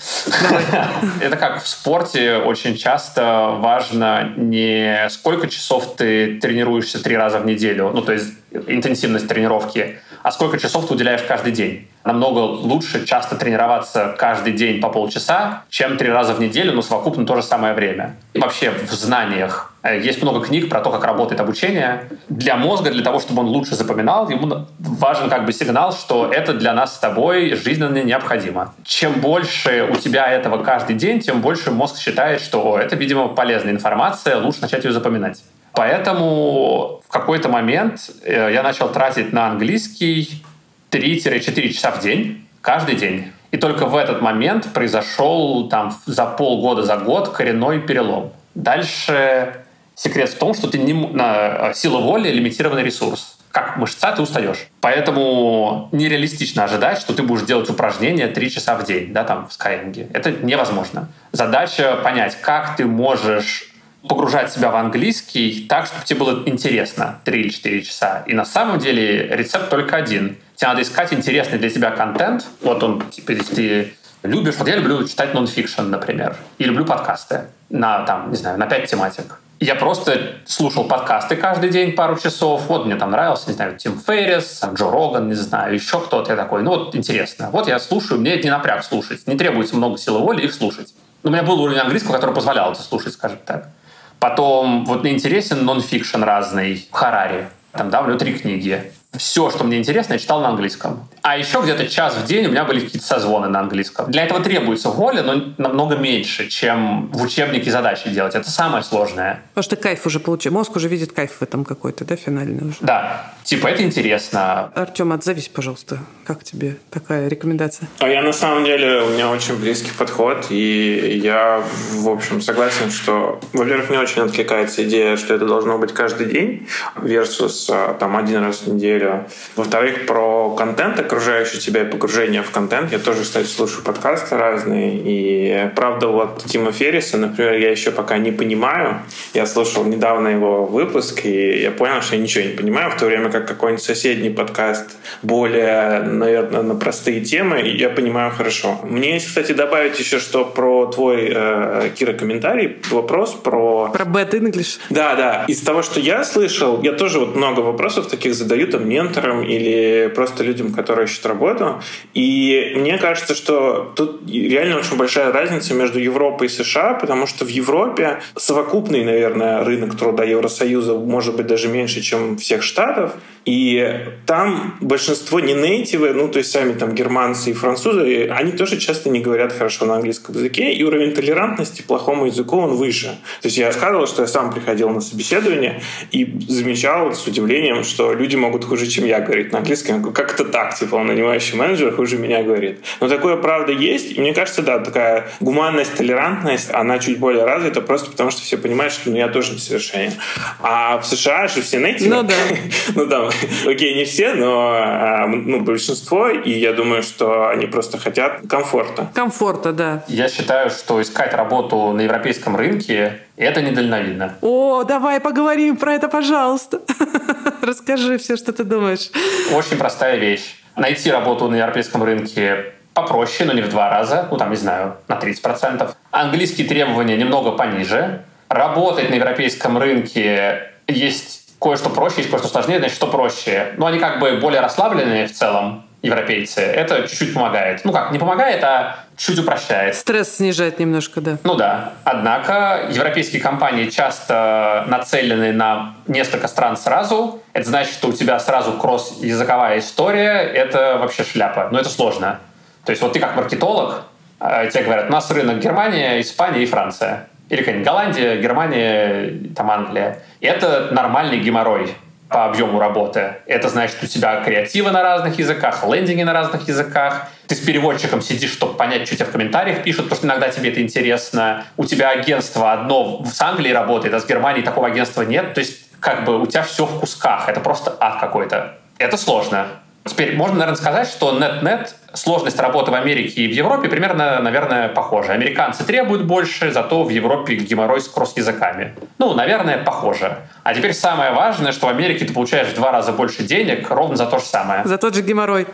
[laughs] Это как в спорте очень часто важно не сколько часов ты тренируешься три раза в неделю, ну, то есть интенсивность тренировки, а сколько часов ты уделяешь каждый день. Намного лучше часто тренироваться каждый день по полчаса, чем три раза в неделю, но совокупно то же самое время. И вообще в знаниях э, есть много книг про то, как работает обучение. Для мозга, для того, чтобы он лучше запоминал, ему важен как бы сигнал, что это для нас с тобой жизненно необходимо. Чем больше у тебя этого каждый день, тем больше мозг считает, что это, видимо, полезная информация, лучше начать ее запоминать. Поэтому в какой-то момент э, я начал тратить на английский 3-4 часа в день, каждый день. И только в этот момент произошел там за полгода, за год коренной перелом. Дальше секрет в том, что ты не, на силу воли лимитированный ресурс. Как мышца ты устаешь. Поэтому нереалистично ожидать, что ты будешь делать упражнения 3 часа в день, да, там, в скайинге. Это невозможно. Задача понять, как ты можешь погружать себя в английский так, чтобы тебе было интересно 3 или 4 часа. И на самом деле рецепт только один. Тебе надо искать интересный для тебя контент. Вот он, типа, если ты любишь... Вот я люблю читать нонфикшн, например. И люблю подкасты на, там, не знаю, на 5 тематик. Я просто слушал подкасты каждый день пару часов. Вот мне там нравился, не знаю, Тим Феррис, Джо Роган, не знаю, еще кто-то. Я такой, ну вот интересно. Вот я слушаю, мне не напряг слушать. Не требуется много силы воли их слушать. У меня был уровень английского, который позволял это слушать, скажем так. Потом вот мне интересен нон-фикшн разный. Харари. Там, да, у него три книги все, что мне интересно, я читал на английском. А еще где-то час в день у меня были какие-то созвоны на английском. Для этого требуется воля, но намного меньше, чем в учебнике задачи делать. Это самое сложное. Потому что кайф уже получил. Мозг уже видит кайф в этом какой-то, да, финальный уже. Да. Типа это интересно. Артем, отзовись, пожалуйста. Как тебе такая рекомендация? А я на самом деле, у меня очень близкий подход, и я, в общем, согласен, что, во-первых, мне очень откликается идея, что это должно быть каждый день versus а, там один раз в неделю неделю. Во-вторых, про контент, окружающий тебя и погружение в контент. Я тоже, кстати, слушаю подкасты разные. И правда, вот Тима Ферриса, например, я еще пока не понимаю. Я слушал недавно его выпуск, и я понял, что я ничего не понимаю, в то время как какой-нибудь соседний подкаст более, наверное, на простые темы, я понимаю хорошо. Мне есть, кстати, добавить еще, что про твой, э, Кира, комментарий, вопрос про... Про Bad English. Да, да. Из того, что я слышал, я тоже вот много вопросов таких задаю, там, менторам или просто людям, которые ищут работу. И мне кажется, что тут реально очень большая разница между Европой и США, потому что в Европе совокупный, наверное, рынок труда Евросоюза может быть даже меньше, чем всех штатов. И там большинство не нейтивы, ну, то есть сами там германцы и французы, они тоже часто не говорят хорошо на английском языке, и уровень толерантности плохому языку, он выше. То есть я рассказывал, что я сам приходил на собеседование и замечал с удивлением, что люди могут хуже, чем я, говорить на английском. Как это так? Типа, он нанимающий менеджер хуже меня говорит. Но такое, правда, есть. И мне кажется, да, такая гуманность, толерантность, она чуть более развита, просто потому что все понимают, что ну, я тоже несовершенен. А в США же все нейтивы. Ну да. [laughs] ну да, окей, не все, но а, ну, большинство, и я думаю, что они просто хотят комфорта. Комфорта, да. Я считаю, что искать работу на европейском рынке это недальновидно. О, давай поговорим про это, пожалуйста. [laughs] Расскажи все, что ты думаешь. Очень простая вещь. Найти работу на европейском рынке попроще, но не в два раза, ну там, не знаю, на 30%. Английские требования немного пониже. Работать на европейском рынке есть кое-что проще, есть кое-что сложнее, значит, что проще. Но они как бы более расслабленные в целом, европейцы. Это чуть-чуть помогает. Ну как, не помогает, а чуть упрощает. Стресс снижает немножко, да. Ну да. Однако европейские компании часто нацелены на несколько стран сразу. Это значит, что у тебя сразу кросс-языковая история. Это вообще шляпа. Но это сложно. То есть вот ты как маркетолог, э, тебе говорят, у нас рынок Германия, Испания и Франция. Или какая-нибудь Голландия, Германия, там Англия. И это нормальный геморрой по объему работы. Это значит, у тебя креативы на разных языках, лендинги на разных языках. Ты с переводчиком сидишь, чтобы понять, что тебе в комментариях пишут, потому что иногда тебе это интересно. У тебя агентство одно в Англии работает, а с Германией такого агентства нет. То есть как бы у тебя все в кусках. Это просто ад какой-то. Это сложно. Теперь можно, наверное, сказать, что нет-нет сложность работы в Америке и в Европе примерно, наверное, похожа. Американцы требуют больше, зато в Европе геморрой с кросс-языками. Ну, наверное, похоже. А теперь самое важное, что в Америке ты получаешь в два раза больше денег ровно за то же самое. За тот же геморрой.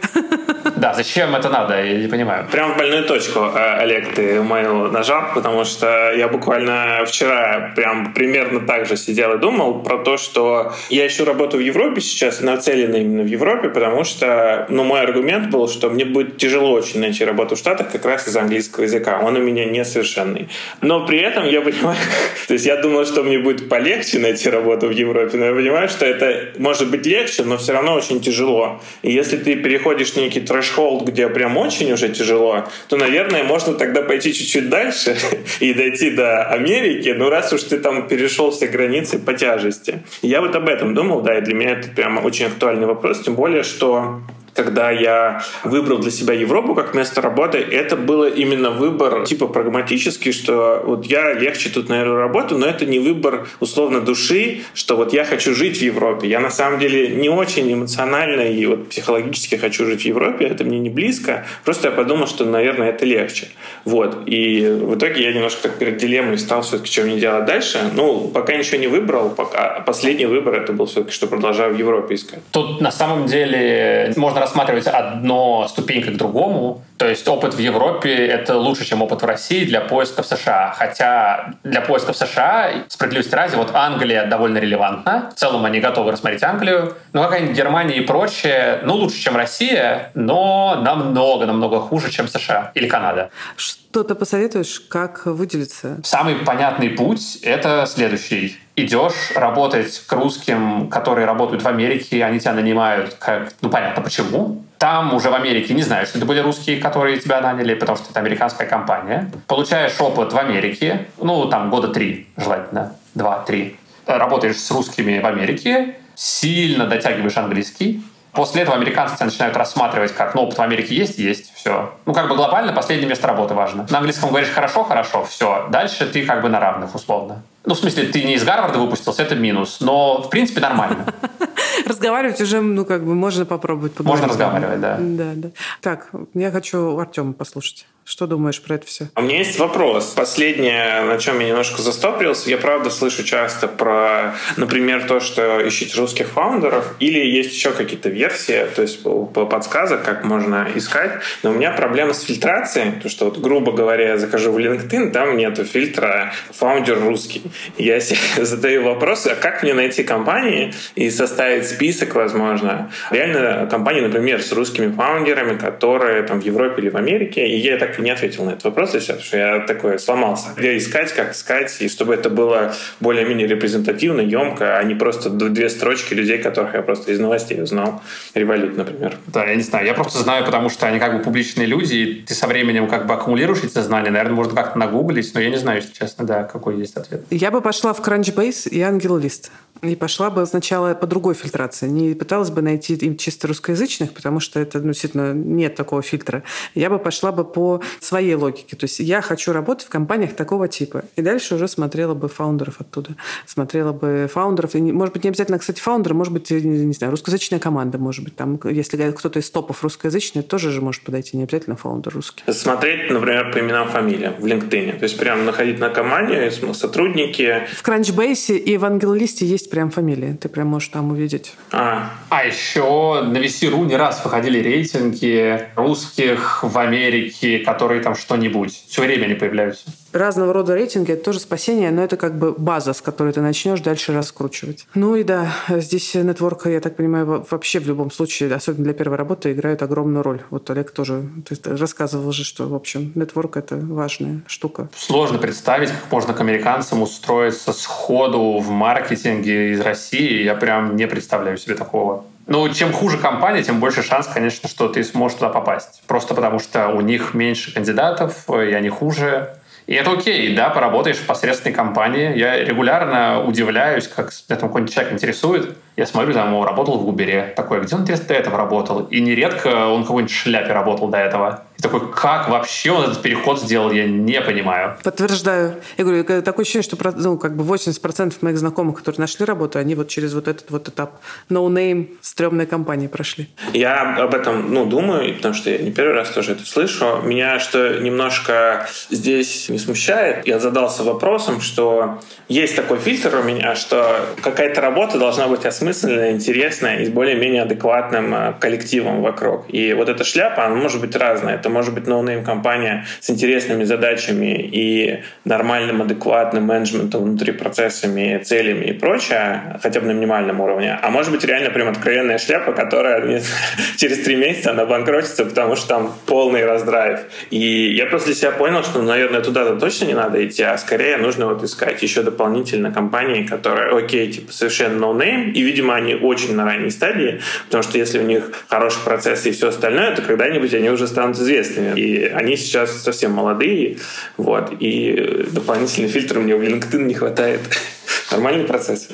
Да, зачем это надо, я не понимаю. Прям в больную точку, э, Олег, ты мою нажал, потому что я буквально вчера прям примерно так же сидел и думал про то, что я ищу работу в Европе сейчас, нацелена именно в Европе, потому что, ну, мой аргумент был, что мне будет тяжело очень найти работу в Штатах как раз из английского языка. Он у меня несовершенный. Но при этом я понимаю, [laughs] то есть я думал, что мне будет полегче найти работу в Европе, но я понимаю, что это может быть легче, но все равно очень тяжело. И если ты переходишь некий трэш-холд, где прям очень уже тяжело, то, наверное, можно тогда пойти чуть-чуть дальше [laughs] и дойти до Америки, ну раз уж ты там перешел все границы по тяжести. Я вот об этом думал, да, и для меня это прям очень актуальный вопрос, тем более, что когда я выбрал для себя Европу как место работы, это было именно выбор типа прагматический, что вот я легче тут найду работу, но это не выбор условно души, что вот я хочу жить в Европе. Я на самом деле не очень эмоционально и вот психологически хочу жить в Европе, это мне не близко. Просто я подумал, что, наверное, это легче. Вот. И в итоге я немножко так перед дилеммой стал все-таки, что мне делать дальше. Ну, пока ничего не выбрал, пока последний выбор это был все-таки, что продолжаю в Европе искать. Тут на самом деле можно рассматривать одно ступенька к другому. То есть опыт в Европе — это лучше, чем опыт в России для поиска в США. Хотя для поиска в США, справедливости ради, вот Англия довольно релевантна. В целом они готовы рассмотреть Англию. Но какая-нибудь Германия и прочее, ну, лучше, чем Россия, но намного-намного хуже, чем США или Канада. Что ты посоветуешь, как выделиться? Самый понятный путь — это следующий идешь работать к русским, которые работают в Америке, они тебя нанимают как... Ну, понятно, почему. Там уже в Америке не знаю, что это были русские, которые тебя наняли, потому что это американская компания. Получаешь опыт в Америке, ну, там года три желательно, два-три. Работаешь с русскими в Америке, сильно дотягиваешь английский, После этого американцы тебя начинают рассматривать как, ну, опыт в Америке есть, есть, все. Ну, как бы глобально последнее место работы важно. На английском говоришь хорошо, хорошо, все. Дальше ты как бы на равных, условно. Ну, в смысле, ты не из Гарварда выпустился, это минус, но, в принципе, нормально. [laughs] Разговаривать уже, ну, как бы, можно попробовать. Можно разговаривать, да. Да, да. Так, я хочу Артема послушать. Что думаешь про это все? А у меня есть вопрос. Последнее, на чем я немножко застопорился, я правда слышу часто про, например, то, что ищите русских фаундеров, или есть еще какие-то версии, то есть подсказок, как можно искать. Но у меня проблема с фильтрацией, то что вот, грубо говоря, я захожу в LinkedIn, там нету фильтра фаундер русский. Я себе [laughs] задаю вопрос, а как мне найти компании и составить список, возможно, реально компании, например, с русскими фаундерами, которые там в Европе или в Америке, и я так и не ответил на этот вопрос сейчас, потому что я такой сломался. Где искать, как искать, и чтобы это было более-менее репрезентативно, емко, а не просто две строчки людей, которых я просто из новостей узнал. Револют, например. Да, я не знаю. Я просто знаю, потому что они как бы публичные люди, и ты со временем как бы аккумулируешь эти знания. Наверное, можно как-то нагуглить, но я не знаю, если честно, да, какой есть ответ. Я бы пошла в Crunchbase и AngelList. И пошла бы сначала по другой фильтрации. Не пыталась бы найти им чисто русскоязычных, потому что это, ну, действительно, нет такого фильтра. Я бы пошла бы по своей логике. То есть я хочу работать в компаниях такого типа. И дальше уже смотрела бы фаундеров оттуда. Смотрела бы фаундеров. И, может быть, не обязательно, кстати, фаундеры, может быть, не знаю, русскоязычная команда, может быть. Там, если кто-то из топов русскоязычный, тоже же может подойти, не обязательно фаундер русский. Смотреть, например, по именам, фамилиям в LinkedIn. То есть прям находить на команде сотрудники. В Crunchbase и в Ангеллисте есть прям фамилии. Ты прям можешь там увидеть. А, а еще на VC.ru не раз выходили рейтинги русских в Америке, которые там что-нибудь. Все время они появляются разного рода рейтинги – это тоже спасение, но это как бы база, с которой ты начнешь дальше раскручивать. Ну и да, здесь нетворк, я так понимаю, вообще в любом случае, особенно для первой работы, играет огромную роль. Вот Олег тоже ты рассказывал же, что, в общем, нетворк – это важная штука. Сложно представить, как можно к американцам устроиться сходу в маркетинге из России. Я прям не представляю себе такого. Ну, чем хуже компания, тем больше шанс, конечно, что ты сможешь туда попасть. Просто потому что у них меньше кандидатов, и они хуже. И это окей, да, поработаешь в посредственной компании. Я регулярно удивляюсь, как меня там какой-нибудь человек интересует. Я смотрю, там, он работал в Губере. Такой, где он, интересно, до этого работал? И нередко он какой-нибудь шляпе работал до этого такой, как вообще он этот переход сделал, я не понимаю. Подтверждаю. Я говорю, такое ощущение, что ну, как бы 80% моих знакомых, которые нашли работу, они вот через вот этот вот этап no-name стрёмной компании прошли. Я об этом ну, думаю, потому что я не первый раз тоже это слышу. Меня что немножко здесь не смущает, я задался вопросом, что есть такой фильтр у меня, что какая-то работа должна быть осмысленная, интересная и с более-менее адекватным э, коллективом вокруг. И вот эта шляпа, она может быть разная. Это может быть no-name компания с интересными задачами и нормальным, адекватным менеджментом внутри процессами, целями и прочее, хотя бы на минимальном уровне. А может быть реально прям откровенная шляпа, которая [laughs] через три месяца она банкротится, потому что там полный раздрайв. И я просто для себя понял, что, наверное, туда-то точно не надо идти, а скорее нужно вот искать еще дополнительно компании, которые, окей, типа совершенно no-name, и, видимо, они очень на ранней стадии, потому что если у них хороший процесс и все остальное, то когда-нибудь они уже станут известными. И они сейчас совсем молодые, вот, и дополнительный фильтр мне в LinkedIn не хватает. [laughs] Нормальный процесс.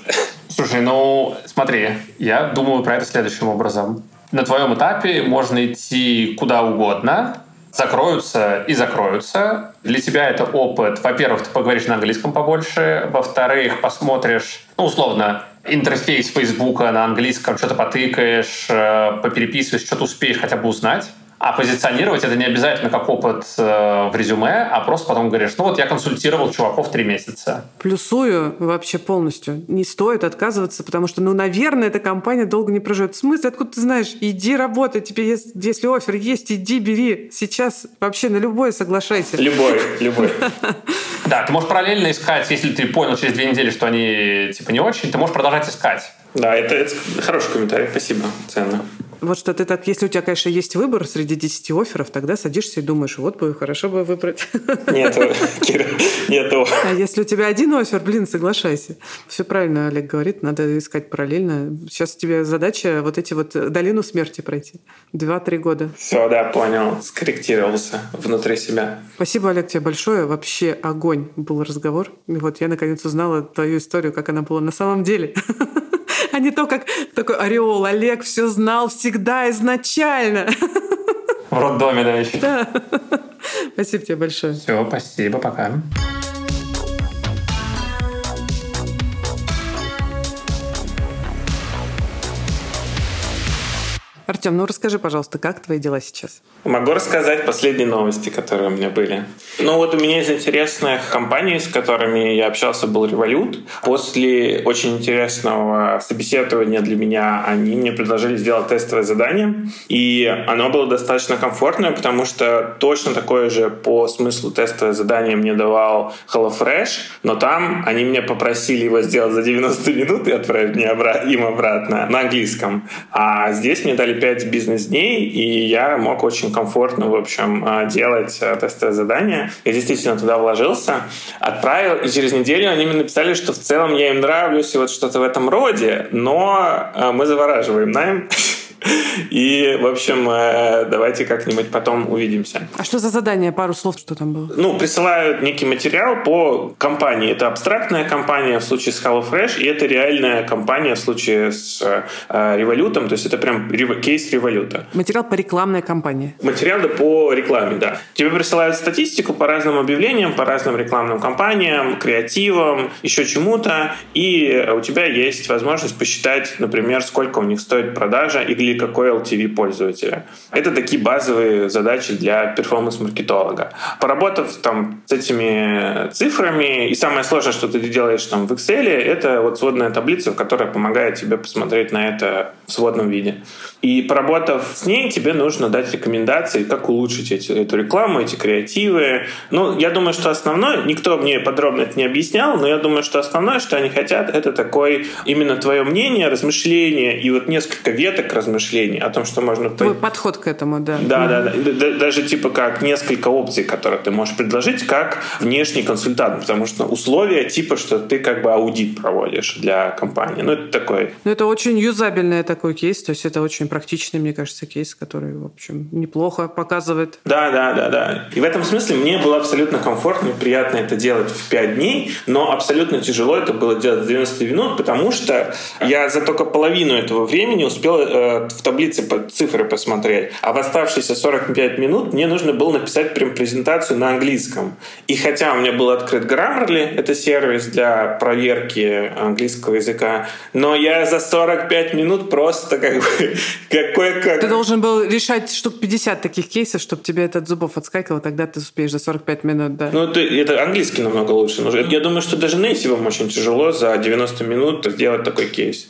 Слушай, ну смотри, я думаю про это следующим образом. На твоем этапе можно идти куда угодно, закроются и закроются. Для тебя это опыт. Во-первых, ты поговоришь на английском побольше. Во-вторых, посмотришь, ну, условно, интерфейс Фейсбука на английском, что-то потыкаешь, э, попереписываешь, что-то успеешь хотя бы узнать. А позиционировать это не обязательно как опыт э, в резюме, а просто потом говоришь, ну вот я консультировал чуваков три месяца. Плюсую вообще полностью. Не стоит отказываться, потому что, ну, наверное, эта компания долго не проживет. В смысле, откуда ты знаешь? Иди работай, тебе если, если офер есть, иди бери. Сейчас вообще на любое соглашайся. Любой, любой. [laughs] Да, ты можешь параллельно искать, если ты понял через две недели, что они типа не очень, ты можешь продолжать искать. Да, это, это хороший комментарий, спасибо, ценно. Вот что ты так, если у тебя, конечно, есть выбор среди 10 офферов, тогда садишься и думаешь, вот бы хорошо бы выбрать. [laughs] Нет, Кира, нету. А если у тебя один офер, блин, соглашайся. Все правильно Олег говорит, надо искать параллельно. Сейчас у тебя задача вот эти вот долину смерти пройти. Два-три года. Все, да, понял. Скорректировался внутри себя. Спасибо, Олег, тебе большое. Вообще огонь был разговор. И вот я наконец узнала твою историю, как она была на самом деле. [laughs] а не то, как такой ореол. Олег все знал всегда изначально. В роддоме, да, еще. Да. [laughs] Спасибо тебе большое. Все, спасибо, пока. Артем, ну расскажи, пожалуйста, как твои дела сейчас? Могу рассказать последние новости, которые у меня были. Ну вот у меня из интересных компаний, с которыми я общался, был Revolut. После очень интересного собеседования для меня они мне предложили сделать тестовое задание. И оно было достаточно комфортное, потому что точно такое же по смыслу тестовое задание мне давал HelloFresh, но там они меня попросили его сделать за 90 минут и отправить мне обра- им обратно на английском. А здесь мне дали 5 бизнес-дней, и я мог очень комфортно, в общем, а, делать а, тестовое задание. Я действительно туда вложился, отправил, и через неделю они мне написали, что в целом я им нравлюсь, и вот что-то в этом роде, но а, мы завораживаем найм. [laughs] И, в общем, э, давайте как-нибудь потом увидимся. А что за задание? Пару слов, что там было? Ну, присылают некий материал по компании. Это абстрактная компания в случае с HelloFresh, и это реальная компания в случае с э, То есть это прям кейс революта. Материал по рекламной кампании. Материалы по рекламе, да. Тебе присылают статистику по разным объявлениям, по разным рекламным кампаниям, креативам, еще чему-то, и у тебя есть возможность посчитать, например, сколько у них стоит продажа или какой LTV пользователя. Это такие базовые задачи для перформанс-маркетолога. Поработав там с этими цифрами, и самое сложное, что ты делаешь там в Excel, это вот сводная таблица, которая помогает тебе посмотреть на это в сводном виде. И поработав с ней, тебе нужно дать рекомендации, как улучшить эти, эту рекламу, эти креативы. Ну, я думаю, что основное, никто мне подробно это не объяснял, но я думаю, что основное, что они хотят, это такой именно твое мнение, размышление и вот несколько веток размышлений о том, что можно... Твой подход к этому, да. Да, да, да. Даже типа как несколько опций, которые ты можешь предложить, как внешний консультант, потому что условия типа, что ты как бы аудит проводишь для компании. Ну, это такой... Ну, это очень юзабельный такой кейс, то есть это очень практичный, мне кажется, кейс, который, в общем, неплохо показывает. Да, да, да, да. И в этом смысле мне было абсолютно комфортно и приятно это делать в 5 дней, но абсолютно тяжело это было делать в 90 минут, потому что я за только половину этого времени успел э, в таблице цифры посмотреть, а в оставшиеся 45 минут мне нужно было написать прям презентацию на английском. И хотя у меня был открыт Grammarly, это сервис для проверки английского языка, но я за 45 минут просто как бы [laughs] какой как... Ты должен был решать штук 50 таких кейсов, чтобы тебе это от зубов отскакивало, тогда ты успеешь за 45 минут, да. Ну, это, это английский намного лучше. Я думаю, что даже нейтивам очень тяжело за 90 минут сделать такой кейс.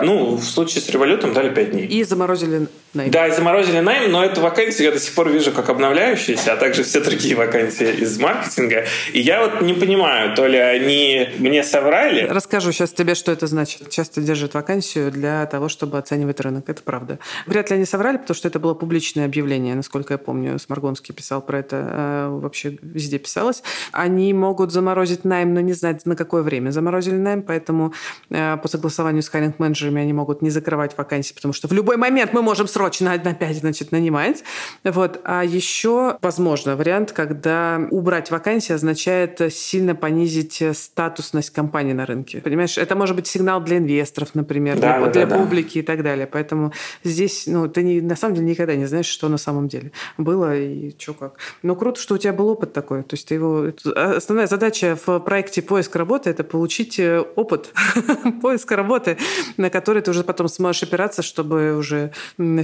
Ну, в случае с револютом дали 5 дней. И заморозили найм. Да, и заморозили найм, но эту вакансию я до сих пор вижу как обновляющуюся, а также все другие вакансии из маркетинга. И я вот не понимаю, то ли они мне соврали. Расскажу сейчас тебе, что это значит. Часто держат вакансию для того, чтобы оценивать рынок. Это правда. Вряд ли они соврали, потому что это было публичное объявление, насколько я помню. Сморгонский писал про это. А, вообще везде писалось. Они могут заморозить найм, но не знать, на какое время заморозили найм, поэтому а, по согласованию с хайринг-менеджерами они могут не закрывать вакансии, потому что в любой момент мы можем срочно опять, значит, нанимать. Вот. А еще, возможно, вариант, когда убрать вакансии означает сильно понизить статусность компании на рынке. Понимаешь, это может быть сигнал для инвесторов, например, да, для, да, для да, публики да. и так далее. Поэтому здесь, ну, ты не, на самом деле никогда не знаешь, что на самом деле было и что как. Но круто, что у тебя был опыт такой. То есть ты его... Основная задача в проекте поиск работы – это получить э, опыт [laughs] поиска работы, на который ты уже потом сможешь опираться, чтобы уже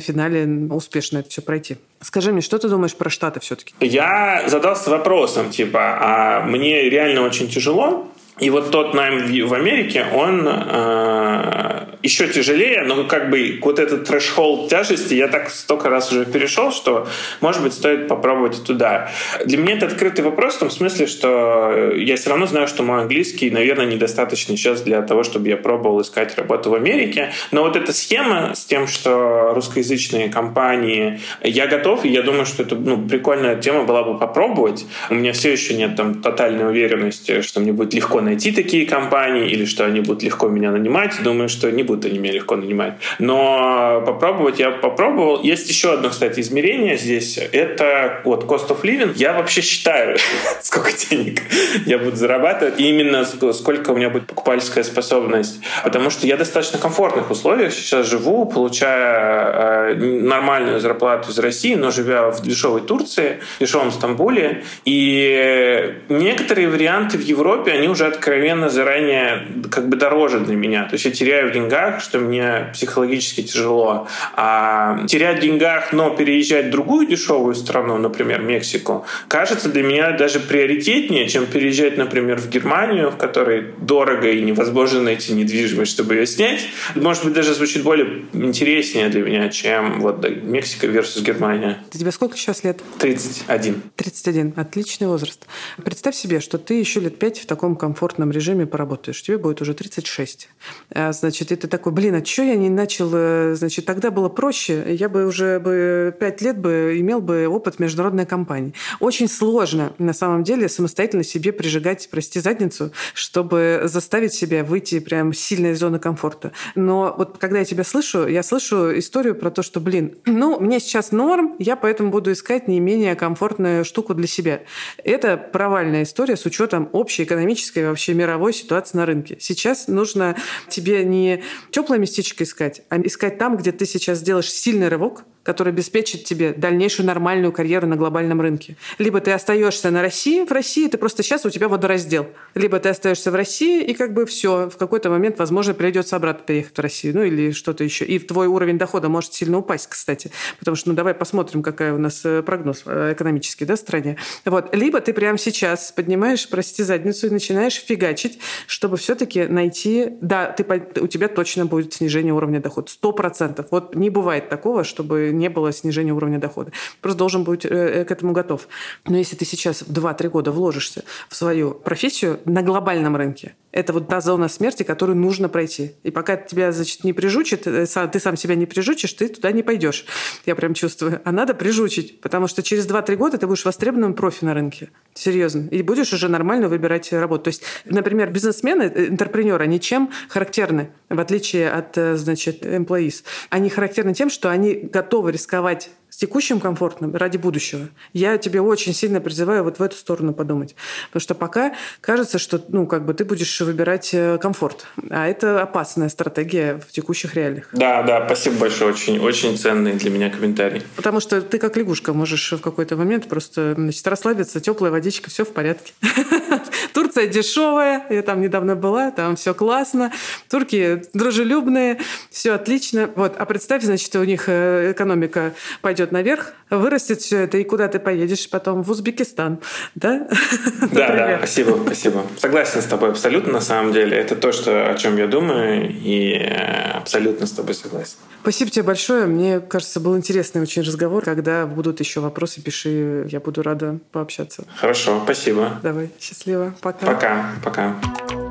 финале успешно это все пройти. Скажи мне, что ты думаешь про Штаты все-таки? Я задался вопросом, типа, а мне реально очень тяжело, и вот тот найм в Америке, он э, еще тяжелее, но как бы вот этот трэш-холд тяжести я так столько раз уже перешел, что, может быть, стоит попробовать туда. Для меня это открытый вопрос в том смысле, что я все равно знаю, что мой английский, наверное, недостаточно сейчас для того, чтобы я пробовал искать работу в Америке. Но вот эта схема с тем, что русскоязычные компании, я готов, и я думаю, что это ну, прикольная тема была бы попробовать. У меня все еще нет там тотальной уверенности, что мне будет легко найти такие компании или что они будут легко меня нанимать. Думаю, что не будут они меня легко нанимать. Но попробовать я попробовал. Есть еще одно, кстати, измерение здесь. Это вот cost of living. Я вообще считаю, [laughs] сколько денег я буду зарабатывать и именно сколько у меня будет покупательская способность. Потому что я достаточно комфортных условиях сейчас живу, получая э, нормальную зарплату из России, но живя в дешевой Турции, в дешевом Стамбуле. И некоторые варианты в Европе, они уже откровенно заранее как бы дороже для меня. То есть я теряю в деньгах, что мне психологически тяжело. А терять в деньгах, но переезжать в другую дешевую страну, например, Мексику, кажется для меня даже приоритетнее, чем переезжать, например, в Германию, в которой дорого и невозможно найти недвижимость, чтобы ее снять. Может быть, даже звучит более интереснее для меня, чем вот Мексика versus Германия. Ты тебе сколько сейчас лет? 31. 31. Отличный возраст. Представь себе, что ты еще лет пять в таком комфорте комфортном режиме поработаешь, тебе будет уже 36. А, значит, и ты такой, блин, а что я не начал, э, значит, тогда было проще, я бы уже бы 5 лет бы имел бы опыт международной компании. Очень сложно, на самом деле, самостоятельно себе прижигать, прости, задницу, чтобы заставить себя выйти прям сильно из зоны комфорта. Но вот когда я тебя слышу, я слышу историю про то, что, блин, ну, мне сейчас норм, я поэтому буду искать не менее комфортную штуку для себя. Это провальная история с учетом общей экономической вообще мировой ситуации на рынке. Сейчас нужно тебе не теплое местечко искать, а искать там, где ты сейчас сделаешь сильный рывок, который обеспечит тебе дальнейшую нормальную карьеру на глобальном рынке. Либо ты остаешься на России, в России ты просто сейчас у тебя водораздел. Либо ты остаешься в России, и как бы все, в какой-то момент, возможно, придется обратно переехать в Россию, ну или что-то еще. И твой уровень дохода может сильно упасть, кстати. Потому что, ну давай посмотрим, какая у нас э, прогноз э, экономический, да, в стране. Вот. Либо ты прямо сейчас поднимаешь, прости, задницу и начинаешь фигачить, чтобы все-таки найти... Да, ты, у тебя точно будет снижение уровня дохода. Сто процентов. Вот не бывает такого, чтобы не было снижения уровня дохода. Просто должен быть э, к этому готов. Но если ты сейчас в 2-3 года вложишься в свою профессию на глобальном рынке, это вот та зона смерти, которую нужно пройти. И пока тебя, значит, не прижучит, э, ты сам себя не прижучишь, ты туда не пойдешь. Я прям чувствую. А надо прижучить, потому что через 2-3 года ты будешь востребованным профи на рынке. Серьезно. И будешь уже нормально выбирать работу. То есть, например, бизнесмены, э, интерпренеры, они чем характерны, в отличие от, э, значит, employees? Они характерны тем, что они готовы рисковать с текущим комфортным ради будущего. Я тебе очень сильно призываю вот в эту сторону подумать. Потому что пока кажется, что ну, как бы ты будешь выбирать э, комфорт. А это опасная стратегия в текущих реалиях. Да, да, спасибо большое. Очень, очень ценный для меня комментарий. Потому что ты как лягушка можешь в какой-то момент просто значит, расслабиться, теплая водичка, все в порядке. [laughs] Турция дешевая, я там недавно была, там все классно. Турки дружелюбные, все отлично. Вот. А представь, значит, у них э, экономика пойдет пойдет наверх, вырастет все это, и куда ты поедешь потом? В Узбекистан, да? [laughs] Да, да, спасибо, спасибо. Согласен с тобой абсолютно, на самом деле. Это то, что, о чем я думаю, и э, абсолютно с тобой согласен. Спасибо тебе большое. Мне кажется, был интересный очень разговор. Когда будут еще вопросы, пиши. Я буду рада пообщаться. Хорошо, спасибо. Давай, счастливо. Пока. Пока, пока.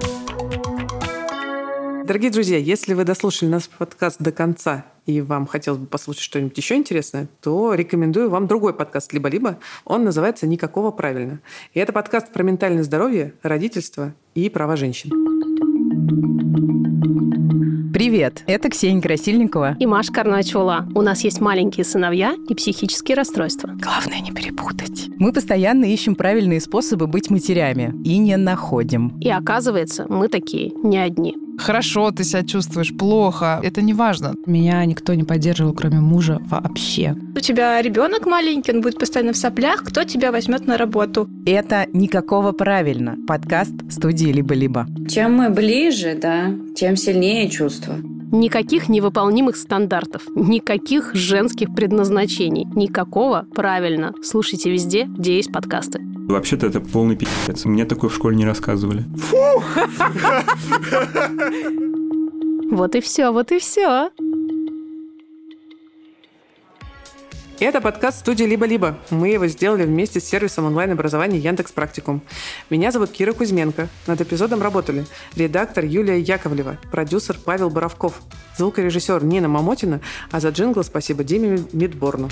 Дорогие друзья, если вы дослушали наш подкаст до конца и вам хотелось бы послушать что-нибудь еще интересное, то рекомендую вам другой подкаст «Либо-либо». Он называется «Никакого правильно». И это подкаст про ментальное здоровье, родительство и права женщин. Привет, это Ксения Красильникова и Маша Карначула. У нас есть маленькие сыновья и психические расстройства. Главное не перепутать. Мы постоянно ищем правильные способы быть матерями и не находим. И оказывается, мы такие не одни. Хорошо ты себя чувствуешь, плохо, это не важно. Меня никто не поддерживал, кроме мужа, вообще. У тебя ребенок маленький, он будет постоянно в соплях, кто тебя возьмет на работу? Это никакого правильно. Подкаст студии «Либо-либо». Чем мы ближе, да, тем сильнее чувство. Никаких невыполнимых стандартов, никаких женских предназначений, никакого правильно. Слушайте везде, где есть подкасты. Вообще-то это полный пи***ц. Мне такое в школе не рассказывали. Фу! [laughs] Вот и все, вот и все. Это подкаст студии «Либо-либо». Мы его сделали вместе с сервисом онлайн-образования Яндекс Практикум. Меня зовут Кира Кузьменко. Над эпизодом работали редактор Юлия Яковлева, продюсер Павел Боровков, звукорежиссер Нина Мамотина, а за джингл спасибо Диме Мидборну.